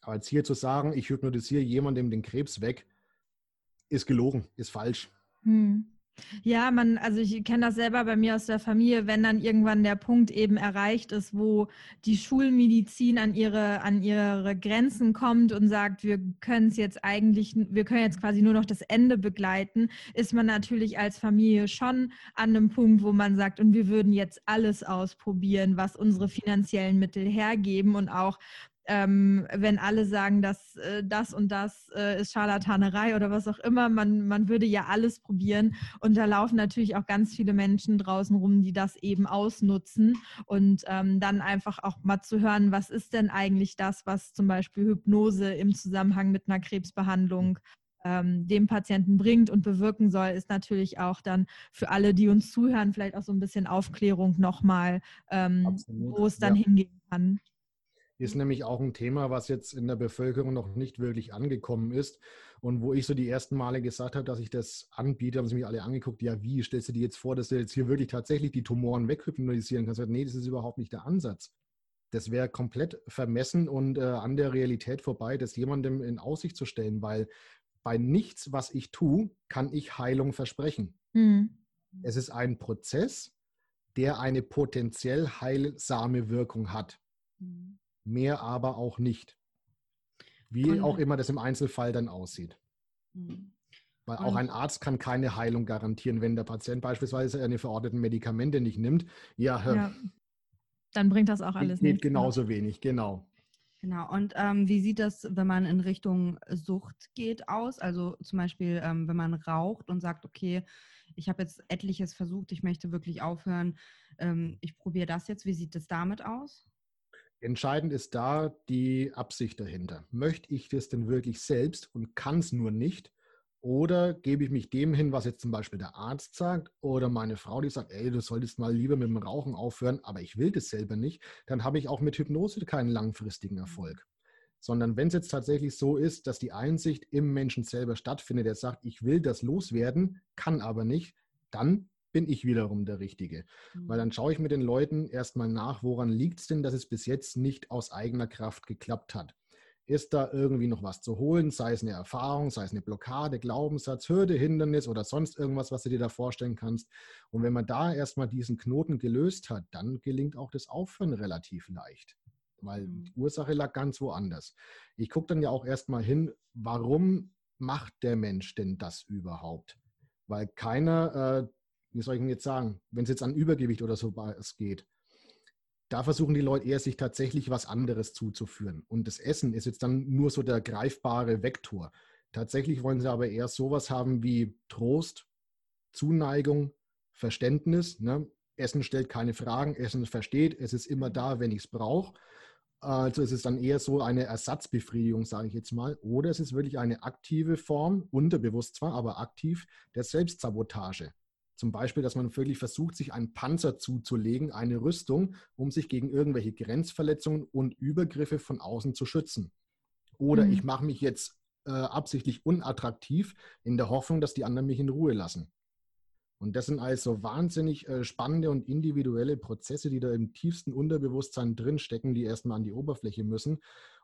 Aber jetzt hier zu sagen, ich hypnotisiere jemandem den Krebs weg, ist gelogen, ist falsch. Hm. Ja, man, also ich kenne das selber bei mir aus der Familie, wenn dann irgendwann der Punkt eben erreicht ist, wo die Schulmedizin an ihre, an ihre Grenzen kommt und sagt, wir können es jetzt eigentlich, wir können jetzt quasi nur noch das Ende begleiten, ist man natürlich als Familie schon an einem Punkt, wo man sagt, und wir würden jetzt alles ausprobieren, was unsere finanziellen Mittel hergeben und auch ähm, wenn alle sagen, dass äh, das und das äh, ist Scharlatanerei oder was auch immer, man, man würde ja alles probieren. Und da laufen natürlich auch ganz viele Menschen draußen rum, die das eben ausnutzen und ähm, dann einfach auch mal zu hören, was ist denn eigentlich das, was zum Beispiel Hypnose im Zusammenhang mit einer Krebsbehandlung ähm, dem Patienten bringt und bewirken soll, ist natürlich auch dann für alle, die uns zuhören, vielleicht auch so ein bisschen Aufklärung nochmal, ähm, wo es dann ja. hingehen kann ist nämlich auch ein Thema, was jetzt in der Bevölkerung noch nicht wirklich angekommen ist. Und wo ich so die ersten Male gesagt habe, dass ich das anbiete, haben sie mich alle angeguckt, ja, wie stellst du dir jetzt vor, dass du jetzt hier wirklich tatsächlich die Tumoren weghypnotisieren kannst? Nee, das ist überhaupt nicht der Ansatz. Das wäre komplett vermessen und äh, an der Realität vorbei, das jemandem in Aussicht zu stellen, weil bei nichts, was ich tue, kann ich Heilung versprechen. Mhm. Es ist ein Prozess, der eine potenziell heilsame Wirkung hat. Mhm mehr aber auch nicht. Wie und, auch immer das im Einzelfall dann aussieht. Mhm. Weil auch ein Arzt kann keine Heilung garantieren, wenn der Patient beispielsweise seine verordneten Medikamente nicht nimmt. Ja, ja. dann bringt das auch alles nichts. genauso wenig, genau. Genau. Und ähm, wie sieht das, wenn man in Richtung Sucht geht, aus? Also zum Beispiel, ähm, wenn man raucht und sagt, okay, ich habe jetzt etliches versucht, ich möchte wirklich aufhören, ähm, ich probiere das jetzt. Wie sieht das damit aus? Entscheidend ist da die Absicht dahinter. Möchte ich das denn wirklich selbst und kann es nur nicht? Oder gebe ich mich dem hin, was jetzt zum Beispiel der Arzt sagt oder meine Frau, die sagt, ey, du solltest mal lieber mit dem Rauchen aufhören, aber ich will das selber nicht, dann habe ich auch mit Hypnose keinen langfristigen Erfolg. Sondern wenn es jetzt tatsächlich so ist, dass die Einsicht im Menschen selber stattfindet, der sagt, ich will das loswerden, kann aber nicht, dann bin ich wiederum der Richtige. Mhm. Weil dann schaue ich mit den Leuten erstmal nach, woran liegt es denn, dass es bis jetzt nicht aus eigener Kraft geklappt hat. Ist da irgendwie noch was zu holen, sei es eine Erfahrung, sei es eine Blockade, Glaubenssatz, Hürde, Hindernis oder sonst irgendwas, was du dir da vorstellen kannst. Und wenn man da erstmal diesen Knoten gelöst hat, dann gelingt auch das Aufhören relativ leicht, weil mhm. die Ursache lag ganz woanders. Ich gucke dann ja auch erstmal hin, warum macht der Mensch denn das überhaupt? Weil keiner äh, wie soll ich denn jetzt sagen, wenn es jetzt an Übergewicht oder so geht, da versuchen die Leute eher sich tatsächlich was anderes zuzuführen. Und das Essen ist jetzt dann nur so der greifbare Vektor. Tatsächlich wollen sie aber eher sowas haben wie Trost, Zuneigung, Verständnis. Ne? Essen stellt keine Fragen, Essen versteht, es ist immer da, wenn ich es brauche. Also es ist dann eher so eine Ersatzbefriedigung, sage ich jetzt mal. Oder es ist wirklich eine aktive Form, unterbewusst zwar, aber aktiv, der Selbstsabotage. Zum Beispiel, dass man wirklich versucht, sich einen Panzer zuzulegen, eine Rüstung, um sich gegen irgendwelche Grenzverletzungen und Übergriffe von außen zu schützen. Oder mhm. ich mache mich jetzt äh, absichtlich unattraktiv in der Hoffnung, dass die anderen mich in Ruhe lassen. Und das sind also wahnsinnig äh, spannende und individuelle Prozesse, die da im tiefsten Unterbewusstsein drinstecken, die erstmal an die Oberfläche müssen.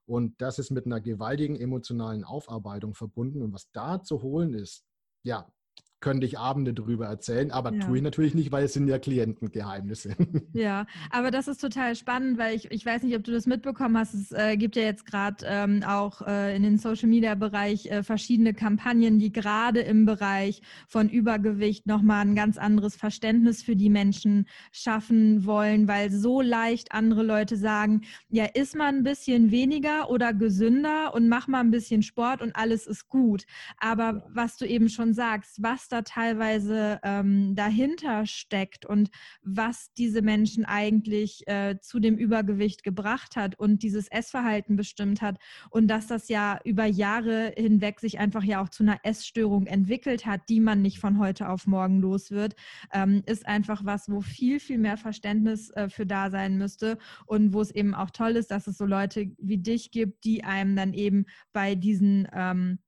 Und das ist mit einer gewaltigen emotionalen Aufarbeitung verbunden. Und was da zu holen ist, ja, könnte ich Abende drüber erzählen, aber ja. tue ich natürlich nicht, weil es sind ja Klientengeheimnisse. <laughs> Ja, aber das ist total spannend, weil ich, ich weiß nicht, ob du das mitbekommen hast. Es äh, gibt ja jetzt gerade ähm, auch äh, in den Social-Media-Bereich äh, verschiedene Kampagnen, die gerade im Bereich von Übergewicht nochmal ein ganz anderes Verständnis für die Menschen schaffen wollen, weil so leicht andere Leute sagen, ja, isst mal ein bisschen weniger oder gesünder und mach mal ein bisschen Sport und alles ist gut. Aber ja. was du eben schon sagst, was da teilweise ähm, dahinter steckt und was diese Menschen eigentlich äh, zu dem Übergewicht gebracht hat und dieses Essverhalten bestimmt hat und dass das ja über Jahre hinweg sich einfach ja auch zu einer Essstörung entwickelt hat, die man nicht von heute auf morgen los wird, ähm, ist einfach was, wo viel, viel mehr Verständnis äh, für da sein müsste und wo es eben auch toll ist, dass es so Leute wie dich gibt, die einem dann eben bei diesen ähm,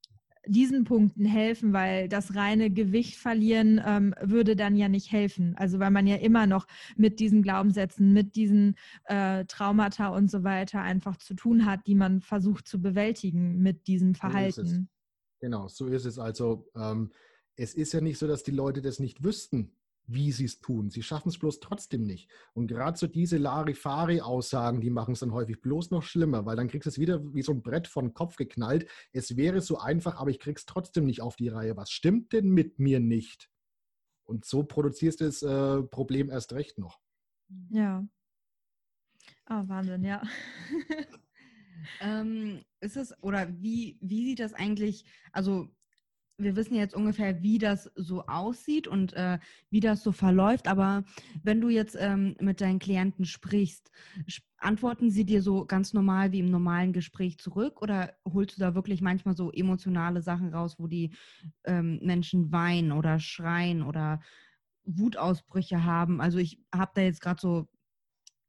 diesen Punkten helfen, weil das reine Gewicht verlieren ähm, würde dann ja nicht helfen. Also weil man ja immer noch mit diesen Glaubenssätzen, mit diesen äh, Traumata und so weiter einfach zu tun hat, die man versucht zu bewältigen mit diesem Verhalten. So genau, so ist es. Also ähm, es ist ja nicht so, dass die Leute das nicht wüssten wie sie es tun. Sie schaffen es bloß trotzdem nicht. Und gerade so diese Larifari-Aussagen, die machen es dann häufig bloß noch schlimmer, weil dann kriegst du es wieder wie so ein Brett von Kopf geknallt. Es wäre so einfach, aber ich krieg's trotzdem nicht auf die Reihe. Was stimmt denn mit mir nicht? Und so produzierst du das äh, Problem erst recht noch. Ja. Ah, oh, Wahnsinn, ja. <laughs> ähm, ist es, oder wie, wie sieht das eigentlich, also wir wissen jetzt ungefähr, wie das so aussieht und äh, wie das so verläuft. Aber wenn du jetzt ähm, mit deinen Klienten sprichst, antworten sie dir so ganz normal wie im normalen Gespräch zurück oder holst du da wirklich manchmal so emotionale Sachen raus, wo die ähm, Menschen weinen oder schreien oder Wutausbrüche haben? Also ich habe da jetzt gerade so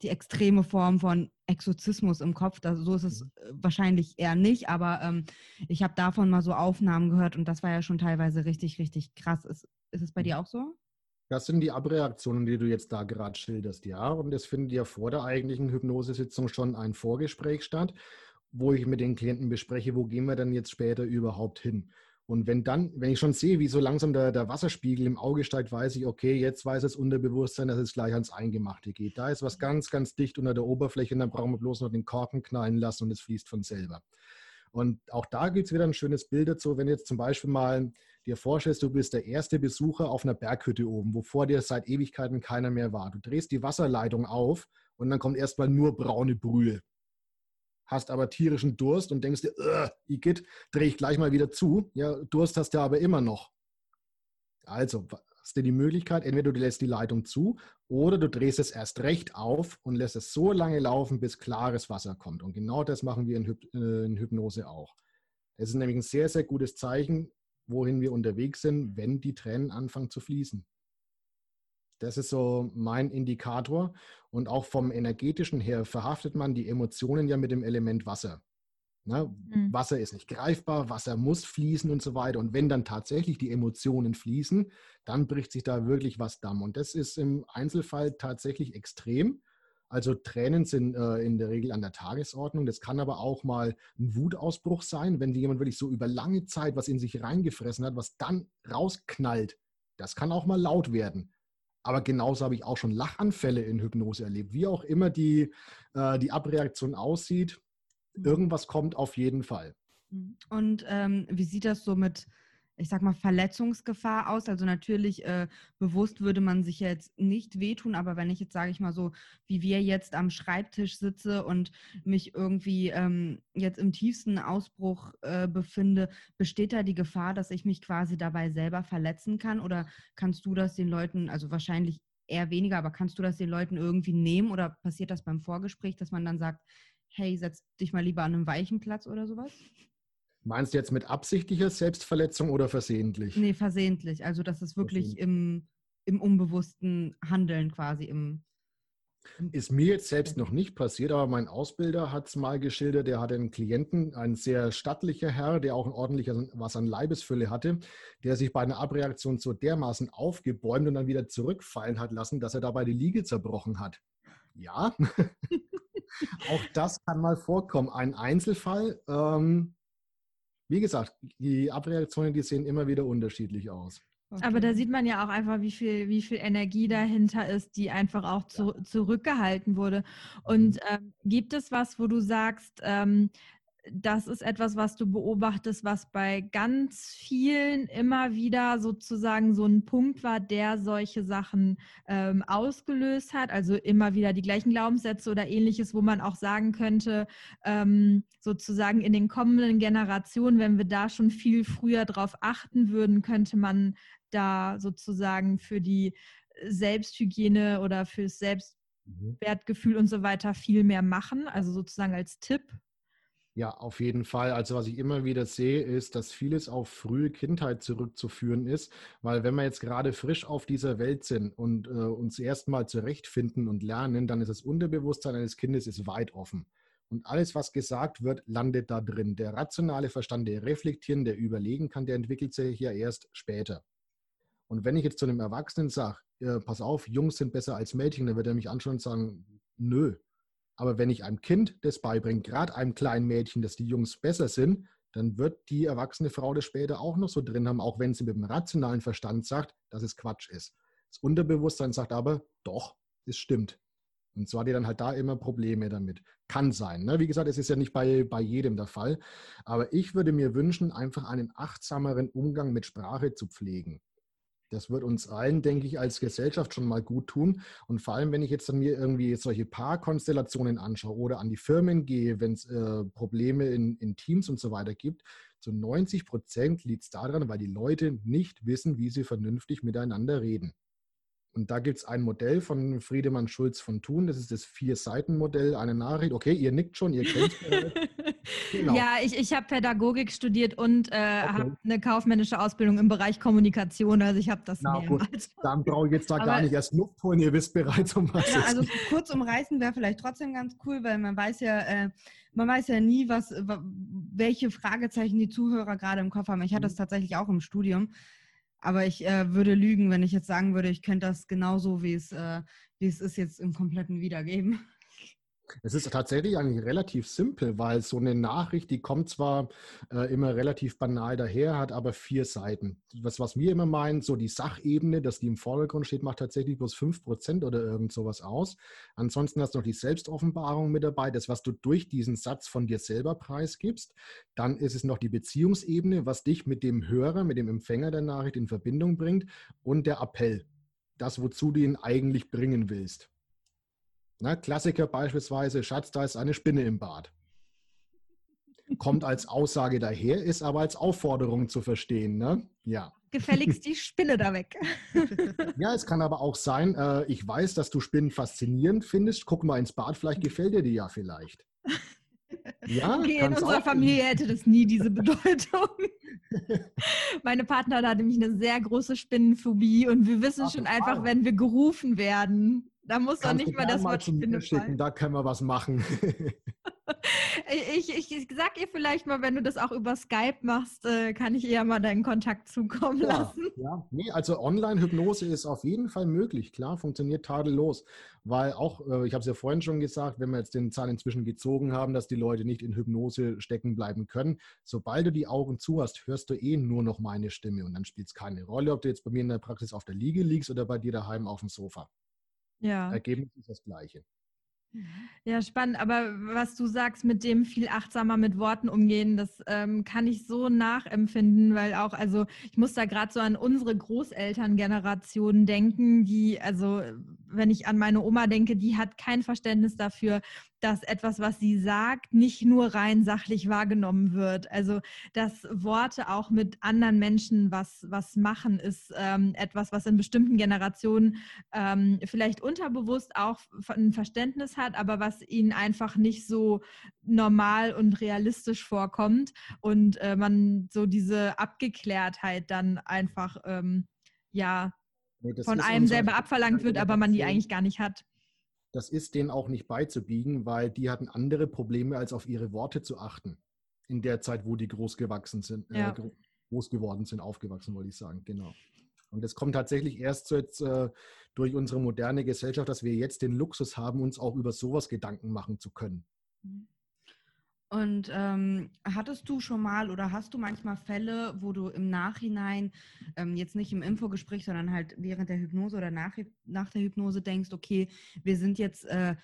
die extreme Form von Exorzismus im Kopf. Das, so ist es mhm. äh, wahrscheinlich eher nicht, aber ähm, ich habe davon mal so Aufnahmen gehört und das war ja schon teilweise richtig, richtig krass. Ist, ist es bei dir mhm. auch so? Das sind die Abreaktionen, die du jetzt da gerade schilderst, ja. Und es findet ja vor der eigentlichen Hypnosesitzung schon ein Vorgespräch statt, wo ich mit den Klienten bespreche, wo gehen wir denn jetzt später überhaupt hin. Und wenn dann, wenn ich schon sehe, wie so langsam der, der Wasserspiegel im Auge steigt, weiß ich, okay, jetzt weiß das Unterbewusstsein, dass es gleich ans Eingemachte geht. Da ist was ganz, ganz dicht unter der Oberfläche und dann brauchen wir bloß noch den Korken knallen lassen und es fließt von selber. Und auch da gibt es wieder ein schönes Bild dazu, wenn jetzt zum Beispiel mal dir vorstellst, du bist der erste Besucher auf einer Berghütte oben, wo vor dir seit Ewigkeiten keiner mehr war. Du drehst die Wasserleitung auf und dann kommt erstmal nur braune Brühe hast aber tierischen Durst und denkst dir, Igitt, drehe ich gleich mal wieder zu. Ja, Durst hast du aber immer noch. Also hast du die Möglichkeit, entweder du lässt die Leitung zu oder du drehst es erst recht auf und lässt es so lange laufen, bis klares Wasser kommt. Und genau das machen wir in, Hyp äh, in Hypnose auch. Das ist nämlich ein sehr, sehr gutes Zeichen, wohin wir unterwegs sind, wenn die Tränen anfangen zu fließen. Das ist so mein Indikator. Und auch vom energetischen her verhaftet man die Emotionen ja mit dem Element Wasser. Ne? Mhm. Wasser ist nicht greifbar, Wasser muss fließen und so weiter. Und wenn dann tatsächlich die Emotionen fließen, dann bricht sich da wirklich was Damm. Und das ist im Einzelfall tatsächlich extrem. Also Tränen sind äh, in der Regel an der Tagesordnung. Das kann aber auch mal ein Wutausbruch sein, wenn jemand wirklich so über lange Zeit was in sich reingefressen hat, was dann rausknallt. Das kann auch mal laut werden. Aber genauso habe ich auch schon Lachanfälle in Hypnose erlebt. Wie auch immer die, äh, die Abreaktion aussieht, mhm. irgendwas kommt auf jeden Fall. Mhm. Und ähm, wie sieht das so mit ich sag mal, Verletzungsgefahr aus. Also natürlich äh, bewusst würde man sich jetzt nicht wehtun, aber wenn ich jetzt, sage ich mal so, wie wir jetzt am Schreibtisch sitze und mich irgendwie ähm, jetzt im tiefsten Ausbruch äh, befinde, besteht da die Gefahr, dass ich mich quasi dabei selber verletzen kann? Oder kannst du das den Leuten, also wahrscheinlich eher weniger, aber kannst du das den Leuten irgendwie nehmen oder passiert das beim Vorgespräch, dass man dann sagt, hey, setz dich mal lieber an einem weichen Platz oder sowas? Meinst du jetzt mit absichtlicher Selbstverletzung oder versehentlich? Nee, versehentlich. Also das ist wirklich im, im unbewussten Handeln quasi im. Ist mir jetzt selbst noch nicht passiert, aber mein Ausbilder hat es mal geschildert. Der hatte einen Klienten, ein sehr stattlicher Herr, der auch ein ordentliches was an Leibesfülle hatte, der sich bei einer Abreaktion so dermaßen aufgebäumt und dann wieder zurückfallen hat lassen, dass er dabei die Liege zerbrochen hat. Ja, <laughs> auch das kann mal vorkommen. Ein Einzelfall. Ähm, wie gesagt, die Abreaktionen, die sehen immer wieder unterschiedlich aus. Okay. Aber da sieht man ja auch einfach, wie viel, wie viel Energie dahinter ist, die einfach auch zu, zurückgehalten wurde. Und mhm. ähm, gibt es was, wo du sagst, ähm, das ist etwas, was du beobachtest, was bei ganz vielen immer wieder sozusagen so ein Punkt war, der solche Sachen ähm, ausgelöst hat. Also immer wieder die gleichen Glaubenssätze oder ähnliches, wo man auch sagen könnte, ähm, sozusagen in den kommenden Generationen, wenn wir da schon viel früher drauf achten würden, könnte man da sozusagen für die Selbsthygiene oder fürs Selbstwertgefühl und so weiter viel mehr machen? Also sozusagen als Tipp. Ja, auf jeden Fall. Also was ich immer wieder sehe, ist, dass vieles auf frühe Kindheit zurückzuführen ist, weil wenn wir jetzt gerade frisch auf dieser Welt sind und äh, uns erstmal zurechtfinden und lernen, dann ist das Unterbewusstsein eines Kindes ist weit offen. Und alles, was gesagt wird, landet da drin. Der rationale Verstand, der reflektieren, der überlegen kann, der entwickelt sich ja erst später. Und wenn ich jetzt zu einem Erwachsenen sage, äh, pass auf, Jungs sind besser als Mädchen, dann wird er mich anschauen und sagen, nö, aber wenn ich einem Kind das beibringe, gerade einem kleinen Mädchen, dass die Jungs besser sind, dann wird die erwachsene Frau das später auch noch so drin haben, auch wenn sie mit dem rationalen Verstand sagt, dass es Quatsch ist. Das Unterbewusstsein sagt aber, doch, es stimmt. Und hat ihr dann halt da immer Probleme damit. Kann sein. Ne? Wie gesagt, es ist ja nicht bei, bei jedem der Fall. Aber ich würde mir wünschen, einfach einen achtsameren Umgang mit Sprache zu pflegen. Das wird uns allen, denke ich, als Gesellschaft schon mal gut tun. Und vor allem, wenn ich jetzt mir irgendwie solche Paarkonstellationen anschaue oder an die Firmen gehe, wenn es äh, Probleme in, in Teams und so weiter gibt, zu 90 Prozent liegt es daran, weil die Leute nicht wissen, wie sie vernünftig miteinander reden. Und da gibt es ein Modell von Friedemann Schulz von Thun, das ist das Vier-Seiten-Modell, eine Nachricht. Okay, ihr nickt schon, ihr kennt <laughs> genau. Ja, ich, ich habe Pädagogik studiert und äh, okay. habe eine kaufmännische Ausbildung im Bereich Kommunikation, also ich habe das Na, gut. Dann brauche ich jetzt da Aber, gar nicht erst Luft holen, ihr wisst bereits, um was ja, Also kurz umreißen wäre vielleicht trotzdem ganz cool, weil man weiß ja, äh, man weiß ja nie, was, welche Fragezeichen die Zuhörer gerade im Kopf haben. Ich hatte das mhm. tatsächlich auch im Studium. Aber ich äh, würde lügen, wenn ich jetzt sagen würde, ich könnte das genauso, wie es, äh, wie es ist, jetzt im kompletten wiedergeben. Es ist tatsächlich eigentlich relativ simpel, weil so eine Nachricht, die kommt zwar äh, immer relativ banal daher, hat aber vier Seiten. Was, was wir immer meinen, so die Sachebene, dass die im Vordergrund steht, macht tatsächlich bloß 5% oder irgend sowas aus. Ansonsten hast du noch die Selbstoffenbarung mit dabei, das, was du durch diesen Satz von dir selber preisgibst. Dann ist es noch die Beziehungsebene, was dich mit dem Hörer, mit dem Empfänger der Nachricht in Verbindung bringt und der Appell. Das, wozu du ihn eigentlich bringen willst. Na, Klassiker beispielsweise, Schatz, da ist eine Spinne im Bad. Kommt als Aussage daher, ist aber als Aufforderung zu verstehen. Ne? Ja. Gefälligst die <laughs> Spinne da weg. ja, es kann aber auch sein, äh, ich weiß, dass du Spinnen faszinierend findest. Guck mal ins Bad, vielleicht gefällt dir die ja vielleicht. Ja, okay, in unserer Familie hätte das nie diese Bedeutung. <laughs> Meine Partner hat nämlich eine sehr große Spinnenphobie und wir wissen Ach, schon einfach, wenn wir gerufen werden, da muss doch nicht mal das Wort Spinne schicken, Da können wir was machen. <laughs> ich, ich, ich sag ihr vielleicht mal, wenn du das auch über Skype machst, äh, kann ich eher mal deinen Kontakt zukommen ja, lassen. Ja, nee, also Online-Hypnose ist auf jeden Fall möglich. Klar, funktioniert tadellos. Weil auch, äh, ich habe es ja vorhin schon gesagt, wenn wir jetzt den Zahn inzwischen gezogen haben, dass die Leute nicht in Hypnose stecken bleiben können. Sobald du die Augen zu hast, hörst du eh nur noch meine Stimme und dann spielt es keine Rolle, ob du jetzt bei mir in der Praxis auf der Liege liegst oder bei dir daheim auf dem Sofa. Ja. Ergebnis ist das gleiche. Ja, spannend. Aber was du sagst, mit dem viel achtsamer mit Worten umgehen, das ähm, kann ich so nachempfinden, weil auch, also ich muss da gerade so an unsere Großelterngeneration denken, die, also wenn ich an meine Oma denke, die hat kein Verständnis dafür, dass etwas, was sie sagt, nicht nur rein sachlich wahrgenommen wird. Also, dass Worte auch mit anderen Menschen was, was machen, ist ähm, etwas, was in bestimmten Generationen ähm, vielleicht unterbewusst auch ein Verständnis hat, aber was ihnen einfach nicht so normal und realistisch vorkommt und äh, man so diese Abgeklärtheit dann einfach, ähm, ja, nee, von einem selber abverlangt wird, aber man die eigentlich gar nicht hat das ist denen auch nicht beizubiegen, weil die hatten andere Probleme, als auf ihre Worte zu achten. In der Zeit, wo die groß gewachsen sind, äh, ja. äh, groß geworden sind, aufgewachsen, wollte ich sagen, genau. Und es kommt tatsächlich erst so jetzt äh, durch unsere moderne Gesellschaft, dass wir jetzt den Luxus haben, uns auch über sowas Gedanken machen zu können. Mhm. Und ähm, hattest du schon mal oder hast du manchmal Fälle, wo du im Nachhinein, ähm, jetzt nicht im Infogespräch, sondern halt während der Hypnose oder nach, nach der Hypnose denkst, okay, wir sind jetzt äh,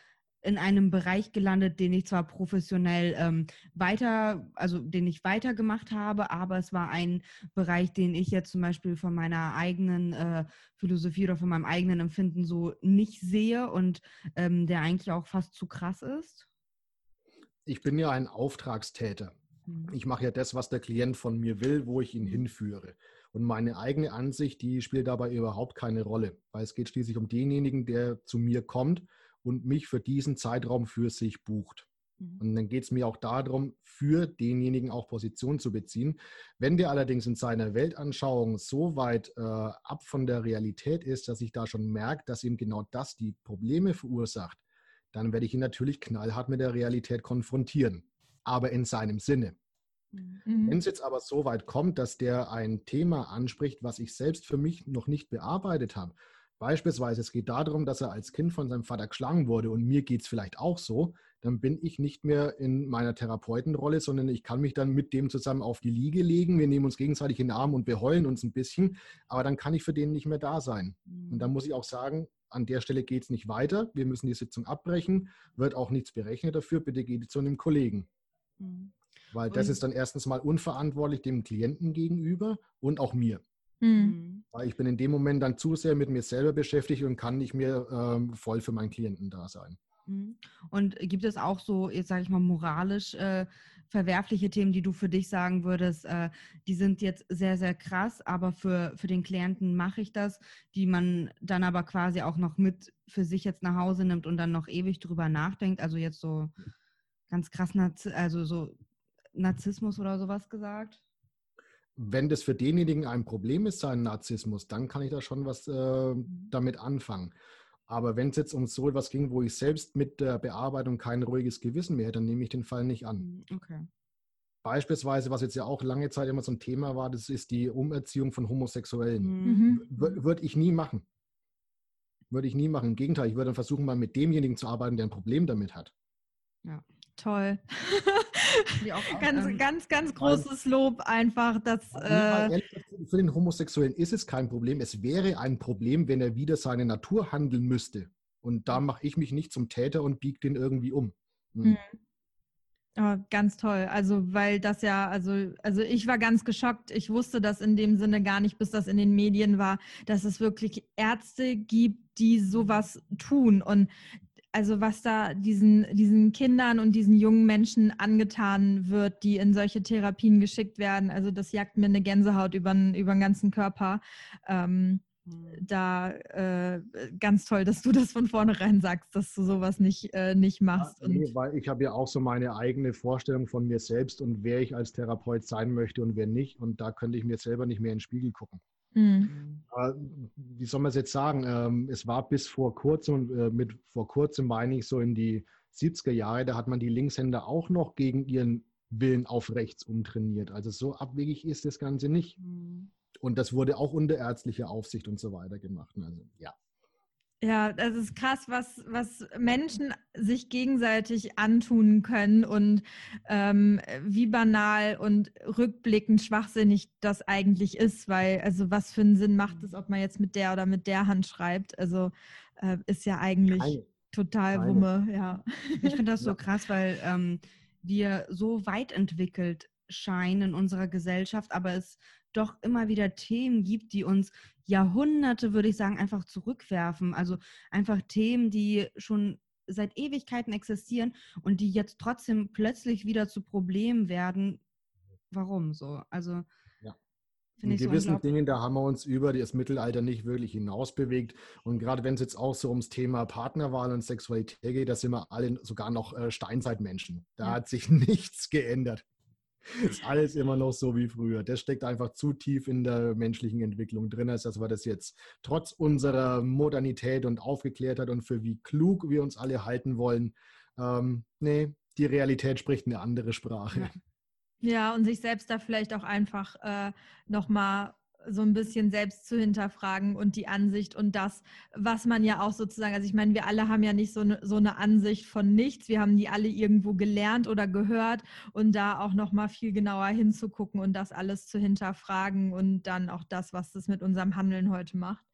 in einem Bereich gelandet, den ich zwar professionell ähm, weiter, also den ich weitergemacht habe, aber es war ein Bereich, den ich jetzt zum Beispiel von meiner eigenen äh, Philosophie oder von meinem eigenen Empfinden so nicht sehe und ähm, der eigentlich auch fast zu krass ist? Ich bin ja ein Auftragstäter. Mhm. Ich mache ja das, was der Klient von mir will, wo ich ihn hinführe. Und meine eigene Ansicht, die spielt dabei überhaupt keine Rolle, weil es geht schließlich um denjenigen, der zu mir kommt und mich für diesen Zeitraum für sich bucht. Mhm. Und dann geht es mir auch darum, für denjenigen auch Position zu beziehen. Wenn der allerdings in seiner Weltanschauung so weit äh, ab von der Realität ist, dass ich da schon merke, dass ihm genau das die Probleme verursacht, dann werde ich ihn natürlich knallhart mit der Realität konfrontieren, aber in seinem Sinne. Mhm. Wenn es jetzt aber so weit kommt, dass der ein Thema anspricht, was ich selbst für mich noch nicht bearbeitet habe, beispielsweise es geht darum, dass er als Kind von seinem Vater geschlagen wurde und mir geht es vielleicht auch so, dann bin ich nicht mehr in meiner Therapeutenrolle, sondern ich kann mich dann mit dem zusammen auf die Liege legen. Wir nehmen uns gegenseitig in den Arm und wir heulen uns ein bisschen, aber dann kann ich für den nicht mehr da sein. Mhm. Und dann muss ich auch sagen, an der Stelle geht es nicht weiter. Wir müssen die Sitzung abbrechen, wird auch nichts berechnet dafür. Bitte geht zu einem Kollegen. Mhm. Weil das ist dann erstens mal unverantwortlich dem Klienten gegenüber und auch mir. Mhm. Weil ich bin in dem Moment dann zu sehr mit mir selber beschäftigt und kann nicht mehr ähm, voll für meinen Klienten da sein. Mhm. Und gibt es auch so, jetzt sage ich mal, moralisch äh, verwerfliche Themen, die du für dich sagen würdest, äh, die sind jetzt sehr, sehr krass, aber für, für den Klienten mache ich das, die man dann aber quasi auch noch mit für sich jetzt nach Hause nimmt und dann noch ewig drüber nachdenkt? Also jetzt so ganz krass, also so Narzissmus oder sowas gesagt? Wenn das für denjenigen ein Problem ist, sein Narzissmus, dann kann ich da schon was äh, mhm. damit anfangen. Aber wenn es jetzt um so etwas ging, wo ich selbst mit der Bearbeitung kein ruhiges Gewissen mehr hätte, dann nehme ich den Fall nicht an. Mhm, okay. Beispielsweise, was jetzt ja auch lange Zeit immer so ein Thema war, das ist die Umerziehung von Homosexuellen. Mhm. Würde ich nie machen. Würde ich nie machen. Im Gegenteil, ich würde dann versuchen, mal mit demjenigen zu arbeiten, der ein Problem damit hat. Ja. Toll. <laughs> Ganz, ähm, ganz, ganz großes Lob einfach. Dass, äh, für den Homosexuellen ist es kein Problem. Es wäre ein Problem, wenn er wieder seine Natur handeln müsste. Und da mache ich mich nicht zum Täter und biege den irgendwie um. Hm. Mhm. Oh, ganz toll. Also, weil das ja, also, also ich war ganz geschockt. Ich wusste das in dem Sinne gar nicht, bis das in den Medien war, dass es wirklich Ärzte gibt, die sowas tun. Und also was da diesen, diesen Kindern und diesen jungen Menschen angetan wird, die in solche Therapien geschickt werden. Also das jagt mir eine Gänsehaut über, über den ganzen Körper. Ähm, mhm. da äh, ganz toll, dass du das von vornherein sagst, dass du sowas nicht, äh, nicht machst. Ja, nee, weil ich habe ja auch so meine eigene Vorstellung von mir selbst und wer ich als Therapeut sein möchte und wer nicht. Und da könnte ich mir selber nicht mehr in den Spiegel gucken. Mhm. wie soll man es jetzt sagen? Ähm, es war bis vor kurzem, äh, mit vor kurzem meine ich so in die 70er Jahre, da hat man die Linkshänder auch noch gegen ihren Willen auf rechts umtrainiert. Also so abwegig ist das Ganze nicht. Mhm. Und das wurde auch unter ärztlicher Aufsicht und so weiter gemacht. Also ja. Ja, das ist krass, was, was Menschen sich gegenseitig antun können und ähm, wie banal und rückblickend schwachsinnig das eigentlich ist, weil, also was für einen Sinn macht es, ob man jetzt mit der oder mit der Hand schreibt? Also äh, ist ja eigentlich Keine. total Keine. Wumme, ja. Ich finde das <laughs> so krass, weil ähm, wir so weit entwickelt scheinen in unserer Gesellschaft, aber es doch immer wieder Themen gibt, die uns Jahrhunderte, würde ich sagen, einfach zurückwerfen. Also einfach Themen, die schon seit Ewigkeiten existieren und die jetzt trotzdem plötzlich wieder zu Problemen werden. Warum so? Also ja. in gewissen so Dingen, da haben wir uns über das Mittelalter nicht wirklich hinaus bewegt. Und gerade wenn es jetzt auch so ums Thema Partnerwahl und Sexualität geht, da sind wir alle sogar noch äh, Steinzeitmenschen. Da ja. hat sich <laughs> nichts geändert. Ist alles immer noch so wie früher. Das steckt einfach zu tief in der menschlichen Entwicklung drin, als dass wir das jetzt trotz unserer Modernität und Aufgeklärtheit und für wie klug wir uns alle halten wollen, ähm, nee, die Realität spricht eine andere Sprache. Ja. Und sich selbst da vielleicht auch einfach äh, nochmal so ein bisschen selbst zu hinterfragen und die Ansicht und das, was man ja auch sozusagen, also ich meine, wir alle haben ja nicht so eine, so eine Ansicht von nichts, wir haben die alle irgendwo gelernt oder gehört und da auch nochmal viel genauer hinzugucken und das alles zu hinterfragen und dann auch das, was das mit unserem Handeln heute macht.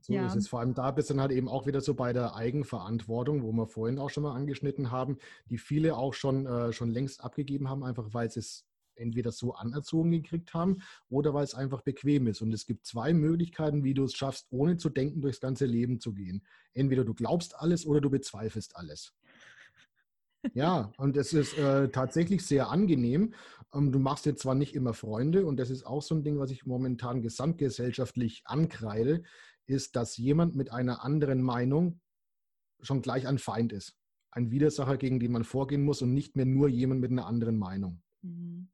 So ja. ist es. Vor allem da bist du dann halt eben auch wieder so bei der Eigenverantwortung, wo wir vorhin auch schon mal angeschnitten haben, die viele auch schon, äh, schon längst abgegeben haben, einfach weil sie es entweder so anerzogen gekriegt haben oder weil es einfach bequem ist. Und es gibt zwei Möglichkeiten, wie du es schaffst, ohne zu denken, durchs ganze Leben zu gehen. Entweder du glaubst alles oder du bezweifelst alles. <laughs> Ja, und es ist äh, tatsächlich sehr angenehm. Ähm, du machst dir zwar nicht immer Freunde, und das ist auch so ein Ding, was ich momentan gesamtgesellschaftlich ankreide, ist, dass jemand mit einer anderen Meinung schon gleich ein Feind ist. Ein Widersacher, gegen den man vorgehen muss und nicht mehr nur jemand mit einer anderen Meinung. Mhm.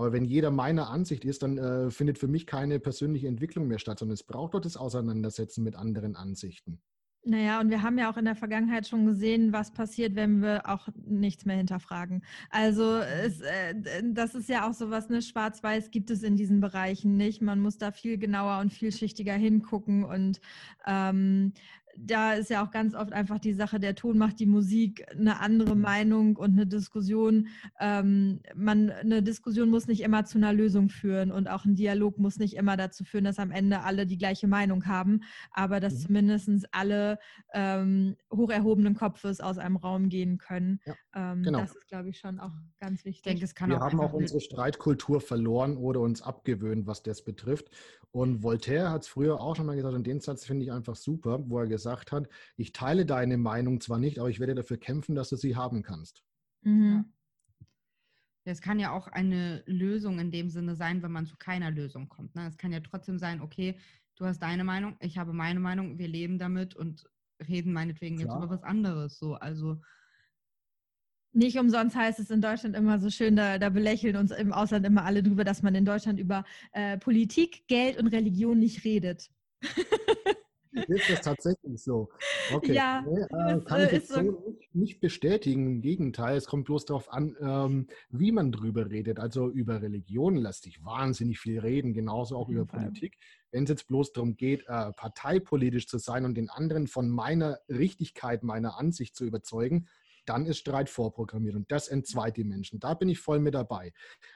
Aber wenn jeder meiner Ansicht ist, dann äh, findet für mich keine persönliche Entwicklung mehr statt, sondern es braucht dort das Auseinandersetzen mit anderen Ansichten. Naja, und wir haben ja auch in der Vergangenheit schon gesehen, was passiert, wenn wir auch nichts mehr hinterfragen. Also es, äh, das ist ja auch so was, ne, Schwarz-Weiß gibt es in diesen Bereichen nicht. Man muss da viel genauer und vielschichtiger hingucken und ähm, da ist ja auch ganz oft einfach die Sache, der Ton macht die Musik, eine andere Meinung und eine Diskussion. Ähm, man, eine Diskussion muss nicht immer zu einer Lösung führen und auch ein Dialog muss nicht immer dazu führen, dass am Ende alle die gleiche Meinung haben, aber dass mhm. zumindest alle ähm, hoch erhobenen Kopfes aus einem Raum gehen können. Ja, ähm, genau. Das ist, glaube ich, schon auch ganz wichtig. Ich denke, Wir auch haben auch unsere Streitkultur verloren oder uns abgewöhnt, was das betrifft. Und Voltaire hat es früher auch schon mal gesagt, und den Satz finde ich einfach super, wo er gesagt hat, ich teile deine Meinung zwar nicht, aber ich werde dafür kämpfen, dass du sie haben kannst. Mhm. Es kann ja auch eine Lösung in dem Sinne sein, wenn man zu keiner Lösung kommt. Ne? Es kann ja trotzdem sein, okay, du hast deine Meinung, ich habe meine Meinung, wir leben damit und reden meinetwegen Klar. jetzt über was anderes. So, also nicht umsonst heißt es in Deutschland immer so schön, da, da belächeln uns im Ausland immer alle drüber, dass man in Deutschland über äh, Politik, Geld und Religion nicht redet. <laughs> Ist das tatsächlich so? Okay. Ja, nee, äh, kann ich jetzt so nicht, nicht, bestätigen. Im Gegenteil, es kommt bloß darauf an, ähm, wie man drüber redet. Also über Religion lässt sich wahnsinnig viel reden, genauso auch über Fall. Politik. Wenn es jetzt bloß darum geht, äh, parteipolitisch zu sein und den anderen von meiner Richtigkeit, meiner Ansicht zu überzeugen, dann ist Streit vorprogrammiert und das entzweit die Menschen. Da bin ich voll mit dabei.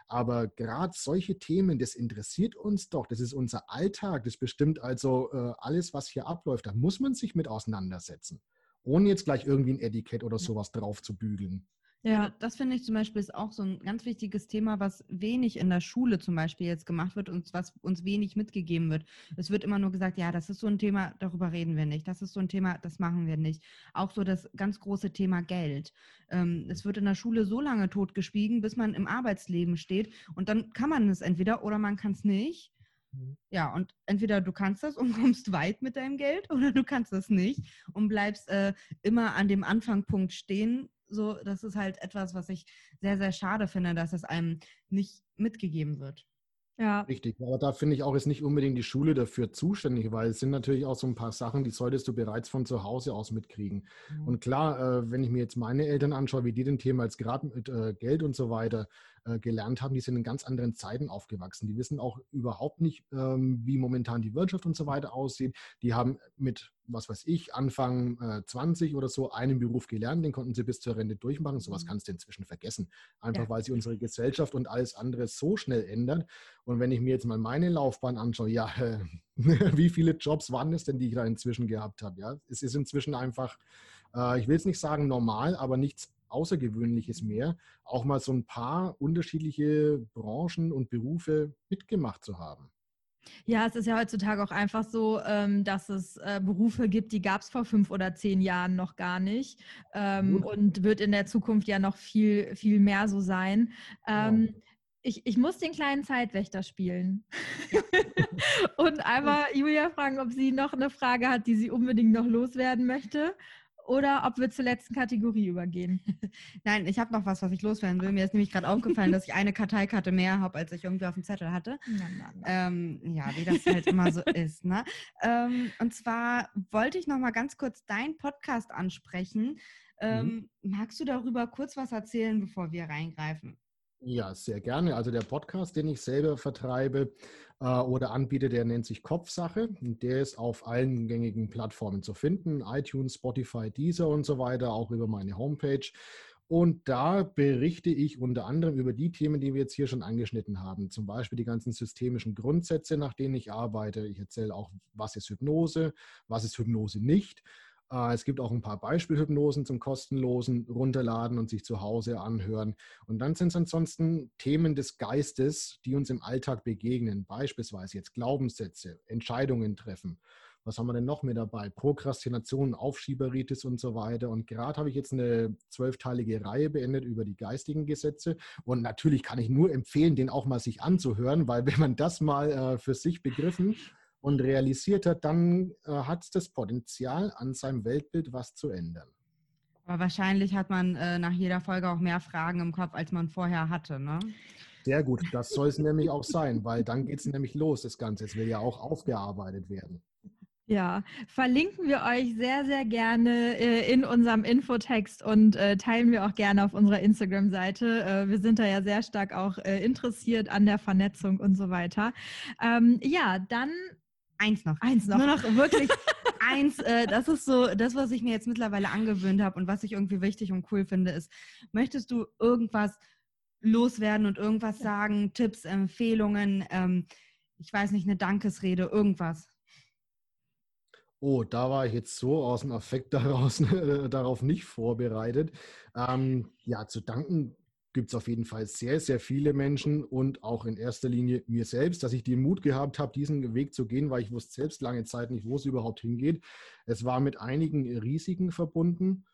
Aber gerade solche Themen, das interessiert uns doch. Das ist unser Alltag. Das bestimmt also äh, alles, was hier abläuft. Da muss man sich mit auseinandersetzen, ohne jetzt gleich irgendwie ein Etikett oder sowas drauf zu bügeln. Ja, das finde ich zum Beispiel ist auch so ein ganz wichtiges Thema, was wenig in der Schule zum Beispiel jetzt gemacht wird und was uns wenig mitgegeben wird. Es wird immer nur gesagt, ja, das ist so ein Thema, darüber reden wir nicht. Das ist so ein Thema, das machen wir nicht. Auch so das ganz große Thema Geld. Ähm, es wird in der Schule so lange totgeschwiegen, bis man im Arbeitsleben steht und dann kann man es entweder oder man kann es nicht. Mhm. Ja, und entweder du kannst das und <laughs> kommst weit mit deinem Geld oder du kannst das nicht und bleibst äh, immer an dem Anfangpunkt stehen, so, das ist halt etwas, was ich sehr, sehr schade finde, dass es einem nicht mitgegeben wird. Ja. Richtig, aber da finde ich auch, ist nicht unbedingt die Schule dafür zuständig, weil es sind natürlich auch so ein paar Sachen, die solltest du bereits von zu Hause aus mitkriegen. Mhm. Und klar, äh, wenn ich mir jetzt meine Eltern anschaue, wie die den Thema jetzt gerade mit äh, Geld und so weiter äh, gelernt haben, die sind in ganz anderen Zeiten aufgewachsen. Die wissen auch überhaupt nicht, ähm, wie momentan die Wirtschaft und so weiter aussieht. Die haben mit, was weiß ich, Anfang äh, 20 oder so einen Beruf gelernt, den konnten sie bis zur Rente durchmachen. Sowas mhm. kannst du inzwischen vergessen. Einfach ja. weil sich unsere Gesellschaft und alles andere so schnell ändert. Und wenn ich mir jetzt mal meine Laufbahn anschaue, ja, äh, <laughs> wie viele Jobs waren es denn, die ich da inzwischen gehabt habe? Ja, es ist inzwischen einfach, äh, ich will es nicht sagen normal, aber nichts Außergewöhnliches mehr, auch mal so ein paar unterschiedliche Branchen und Berufe mitgemacht zu haben. Ja, es ist ja heutzutage auch einfach so, ähm, dass es äh, Berufe gibt, die gab es vor fünf oder zehn Jahren noch gar nicht ähm, und wird in der Zukunft ja noch viel, viel mehr so sein. Ähm, ja. ich, ich muss den kleinen Zeitwächter spielen <laughs> und einmal Julia fragen, ob sie noch eine Frage hat, die sie unbedingt noch loswerden möchte oder ob wir zur letzten Kategorie übergehen. <laughs> Nein, ich habe noch was, was ich loswerden will. Mir ist nämlich gerade aufgefallen, dass ich eine Karteikarte mehr habe, als ich irgendwie auf dem Zettel hatte. Na, na, na. Ähm, ja, wie das halt immer so <laughs> ist. Ne? Ähm, und zwar wollte ich noch mal ganz kurz deinen Podcast ansprechen. Ähm, mhm. Magst du darüber kurz was erzählen, bevor wir reingreifen? Ja, sehr gerne. Also der Podcast, den ich selber vertreibe äh, oder anbiete, der nennt sich Kopfsache. Der ist auf allen gängigen Plattformen zu finden, iTunes, Spotify, Deezer und so weiter, auch über meine Homepage. Und da berichte ich unter anderem über die Themen, die wir jetzt hier schon angeschnitten haben. Zum Beispiel die ganzen systemischen Grundsätze, nach denen ich arbeite. Ich erzähle auch, was ist Hypnose, was ist Hypnose nicht es gibt auch ein paar Beispielhypnosen zum kostenlosen Runterladen und sich zu Hause anhören. Und dann sind es ansonsten Themen des Geistes, die uns im Alltag begegnen. Beispielsweise jetzt Glaubenssätze, Entscheidungen treffen, was haben wir denn noch mit dabei? Prokrastination, Aufschieberitis und so weiter. Und gerade habe ich jetzt eine zwölfteilige Reihe beendet über die geistigen Gesetze. Und natürlich kann ich nur empfehlen, den auch mal sich anzuhören, weil wenn man das mal äh, für sich begriffen und realisiert hat, dann äh, hat es das Potenzial, an seinem Weltbild was zu ändern. Aber wahrscheinlich hat man äh, nach jeder Folge auch mehr Fragen im Kopf, als man vorher hatte, ne? Sehr gut, das soll es nämlich auch sein, weil dann geht es nämlich los, das Ganze. Es will ja auch aufgearbeitet werden. Ja, verlinken wir euch sehr, sehr gerne äh, in unserem Infotext und äh, teilen wir auch gerne auf unserer Instagram-Seite. Äh, wir sind da ja sehr stark auch äh, interessiert an der Vernetzung und so weiter. Ähm, ja, dann Eins noch. Eins noch. Nur noch wirklich <laughs> eins. Äh, das ist so das, was ich mir jetzt mittlerweile angewöhnt habe und was ich irgendwie wichtig und cool finde, ist, möchtest du irgendwas loswerden und irgendwas sagen, Tipps, Empfehlungen, ähm, ich weiß nicht, eine Dankesrede, irgendwas? Oh, da war ich jetzt so aus dem Affekt <laughs> daraus, äh, darauf nicht vorbereitet. Ähm, ja, zu danken gibt es auf jeden Fall sehr, sehr viele Menschen und auch in erster Linie mir selbst, dass ich den Mut gehabt habe, diesen Weg zu gehen, weil ich wusste selbst lange Zeit nicht, wo es überhaupt hingeht. Es war mit einigen Risiken verbunden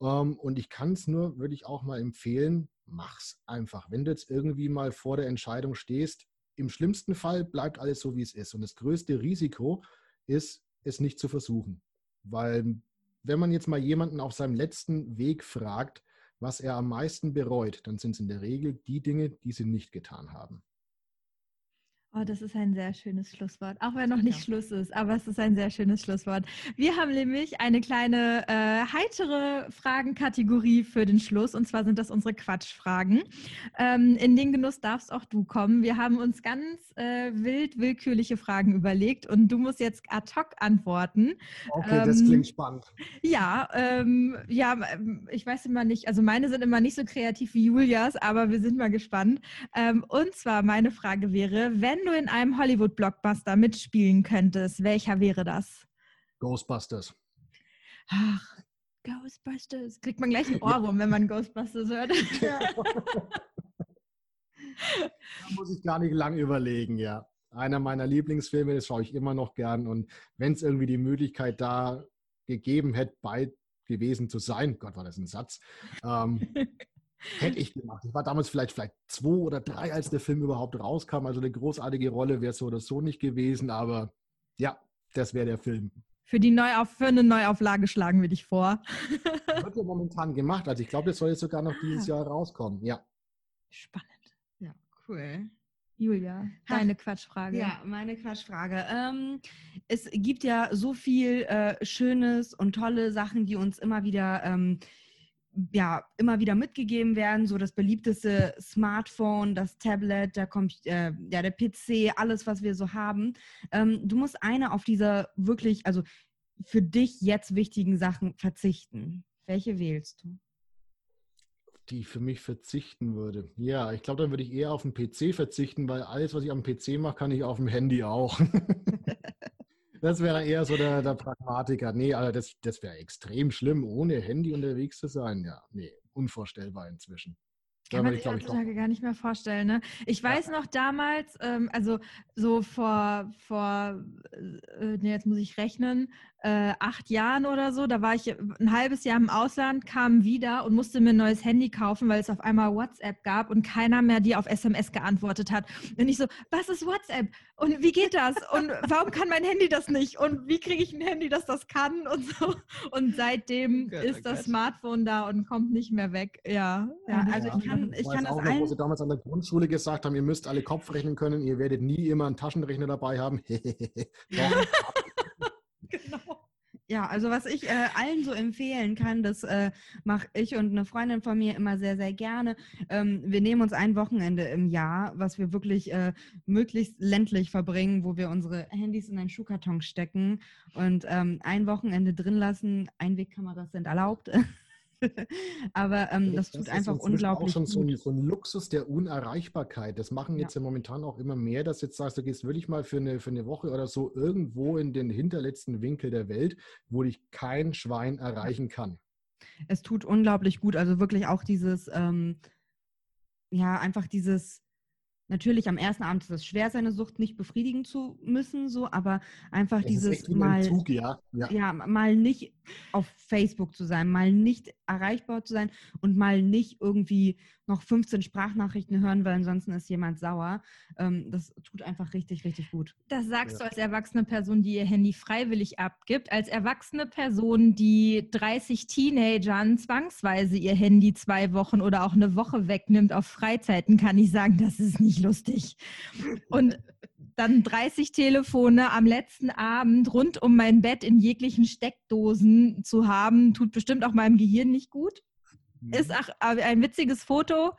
ähm, und ich kann es nur, würde ich auch mal empfehlen, mach's einfach. Wenn du jetzt irgendwie mal vor der Entscheidung stehst, im schlimmsten Fall bleibt alles so, wie es ist. Und das größte Risiko ist, es nicht zu versuchen. Weil wenn man jetzt mal jemanden auf seinem letzten Weg fragt, was er am meisten bereut, dann sind es in der Regel die Dinge, die sie nicht getan haben. Oh, das ist ein sehr schönes Schlusswort, auch wenn noch nicht ja. Schluss ist, aber es ist ein sehr schönes Schlusswort. Wir haben nämlich eine kleine äh, heitere Fragenkategorie für den Schluss und zwar sind das unsere Quatschfragen. Ähm, in den Genuss darfst auch du kommen. Wir haben uns ganz äh, wild willkürliche Fragen überlegt und du musst jetzt ad hoc antworten. Okay, ähm, das klingt spannend. Ja, ähm, ja, ähm, ich weiß immer nicht, also meine sind immer nicht so kreativ wie Julias, aber wir sind mal gespannt. Ähm, und zwar meine Frage wäre, wenn wenn du in einem Hollywood-Blockbuster mitspielen könntest, welcher wäre das? Ghostbusters. Ach, Ghostbusters. Kriegt man gleich einen <laughs> Ohrwurm, wenn man Ghostbusters hört. Da muss ich gar nicht lang überlegen, ja. Einer meiner Lieblingsfilme, das schaue ich immer noch gern. Und wenn es irgendwie die Möglichkeit da gegeben hätte, bei gewesen zu sein, Gott, war das ein Satz, ähm, <laughs> Hätte ich gemacht. Ich war damals vielleicht, vielleicht zwei oder drei, als der Film überhaupt rauskam. Also eine großartige Rolle wäre so oder so nicht gewesen. Aber ja, das wäre der Film. Für, die Neuauf für eine Neuauflage schlagen wir dich vor. <laughs> Wird ja momentan gemacht. Also ich glaube, das soll jetzt sogar noch dieses ah. Jahr rauskommen. Ja. Spannend. Ja, cool. Julia, deine Quatschfrage. Ja, meine Quatschfrage. Ähm, es gibt ja so viel äh, Schönes und tolle Sachen, die uns immer wieder ähm, ja immer wieder mitgegeben werden, so das beliebteste Smartphone, das Tablet, der, äh, ja, der PC, alles, was wir so haben. Ähm, du musst eine auf dieser wirklich, also für dich jetzt wichtigen Sachen verzichten. Welche wählst du? Die ich für mich verzichten würde. Ja, ich glaube, dann würde ich eher auf den PC verzichten, weil alles, was ich am PC mache, kann ich auf dem Handy auch. <laughs> Das wäre eher so der, der Pragmatiker. Nee, also das, das wäre extrem schlimm, ohne Handy unterwegs zu sein. Ja, nee, unvorstellbar inzwischen. Kann man sich heutzutage gar nicht mehr vorstellen. Ne? Ich weiß ja. noch damals, ähm, also so vor, vor äh, nee, jetzt muss ich rechnen, äh, acht Jahren oder so, da war ich ein halbes Jahr im Ausland, kam wieder und musste mir ein neues Handy kaufen, weil es auf einmal WhatsApp gab und keiner mehr die auf SMS geantwortet hat. Und ich so, was ist WhatsApp? Und wie geht das? Und warum kann mein Handy das nicht? Und wie kriege ich ein Handy, das das kann? <laughs> Und so. Und seitdem oh Gott, ist das Smartphone da und kommt nicht mehr weg. Ja, ja also ich kann, ich kann das auch noch, wo sie damals an der Grundschule gesagt haben, ihr müsst alle Kopf rechnen können, ihr werdet nie immer einen Taschenrechner dabei haben. <laughs> <laughs> genau. Ja, also was ich äh, allen so empfehlen kann, das äh, mache ich und eine Freundin von mir immer sehr, sehr gerne. Ähm, wir nehmen uns ein Wochenende im Jahr, was wir wirklich äh, möglichst ländlich verbringen, wo wir unsere Handys in einen Schuhkarton stecken und ähm, ein Wochenende drin lassen. Einwegkameras sind erlaubt. <laughs> <laughs> Aber ähm, das, das, tut einfach unglaublich. Das ist auch schon so ein, Luxus der Unerreichbarkeit. Das machen jetzt ja. ja. momentan auch immer mehr, dass jetzt sagst, du gehst wirklich mal für eine, für eine Woche oder so irgendwo in den hinterletzten Winkel der Welt, wo dich kein Schwein erreichen kann. Es tut unglaublich gut. Also wirklich auch dieses, ähm, ja, einfach dieses natürlich am ersten Abend ist es schwer, seine Sucht nicht befriedigen zu müssen, so, aber einfach Es dieses mal, Entzug, ja. ja. ja, mal nicht auf Facebook zu sein, mal nicht erreichbar zu sein und mal nicht irgendwie noch 15 Sprachnachrichten hören, weil ansonsten ist jemand sauer. Ähm, das tut einfach richtig, richtig gut. Das sagst Ja. du als erwachsene Person, die ihr Handy freiwillig abgibt. Als erwachsene Person, die 30 Teenagern zwangsweise ihr Handy zwei Wochen oder auch eine Woche wegnimmt auf Freizeiten, kann ich sagen, das ist nicht lustig. Und dann 30 Telefone am letzten Abend rund um mein Bett in jeglichen Steckdosen zu haben, tut bestimmt auch meinem Gehirn nicht gut. Mhm. Ist auch ein witziges Foto,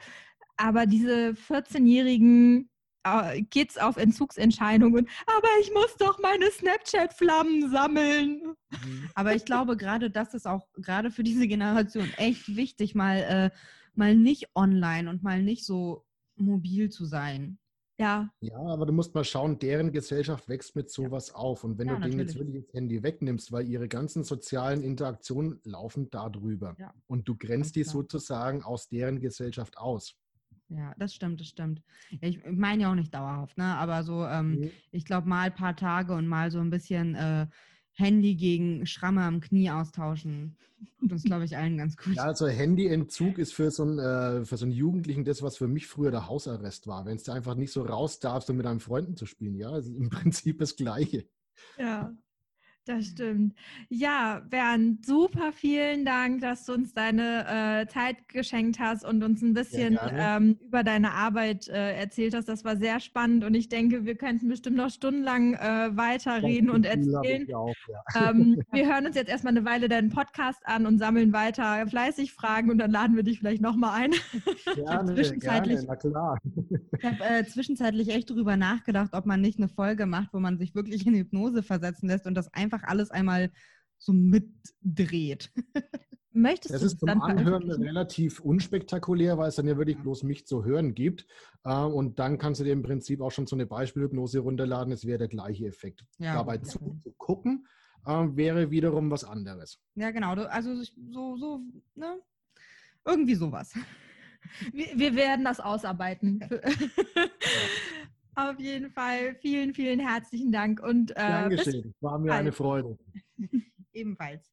aber diese 14-jährigen äh, Kids auf Entzugsentscheidungen, aber ich muss doch meine Snapchat-Flammen sammeln. Mhm. Aber ich glaube, gerade das ist auch gerade für diese Generation echt wichtig, mal, äh, mal nicht online und mal nicht so mobil zu sein. Ja, Ja, aber du musst mal schauen, deren Gesellschaft wächst mit sowas auf. Und wenn Ja, du denen jetzt wirklich das Handy wegnimmst, weil ihre ganzen sozialen Interaktionen laufen darüber. Ja. Und du grenzt die sozusagen aus deren Gesellschaft aus. Ja, das stimmt, das stimmt. Ja, ich meine ja auch nicht dauerhaft, ne? Aber so, ähm, Mhm. ich glaube, mal ein paar Tage und mal so ein bisschen äh, Handy gegen Schramme am Knie austauschen. Tut uns, glaube ich, allen ganz gut. Ja, also Handyentzug ist für so, einen, äh, für so einen Jugendlichen das, was für mich früher der Hausarrest war. Wenn du einfach nicht so raus darfst, um mit deinen Freunden zu spielen. Ja, es ist im <laughs> Prinzip das Gleiche. ja, das stimmt. Ja, Bernd, super vielen Dank, dass du uns deine äh, Zeit geschenkt hast und uns ein bisschen ähm, über deine Arbeit äh, erzählt hast. Das war sehr spannend und ich denke, wir könnten bestimmt noch stundenlang äh, weiterreden und erzählen. auch, ja. ähm, <laughs> wir hören uns jetzt erstmal eine Weile deinen Podcast an und sammeln weiter fleißig Fragen und dann laden wir dich vielleicht nochmal ein. <laughs> Gerne, zwischenzeitlich- gerne, na klar. <laughs> Ich habe äh, zwischenzeitlich echt drüber nachgedacht, ob man nicht eine Folge macht, wo man sich wirklich in Hypnose versetzen lässt und das einfach alles einmal so mitdreht. <laughs> Möchtest Das du ist zum Anhören relativ unspektakulär, weil es dann ja wirklich bloß mich zu hören gibt. Äh, Und dann kannst du dir im Prinzip auch schon so eine Beispielhypnose runterladen. Es wäre der gleiche Effekt. Ja, Dabei gut, zu, natürlich. zu gucken, äh, wäre wiederum was anderes. Ja, genau. Also so, so, ne? Irgendwie sowas. <laughs> Wir, wir werden das ausarbeiten. <laughs> Auf jeden Fall vielen, vielen herzlichen Dank und äh, geschehen. War mir bald. eine Freude. <laughs> Ebenfalls.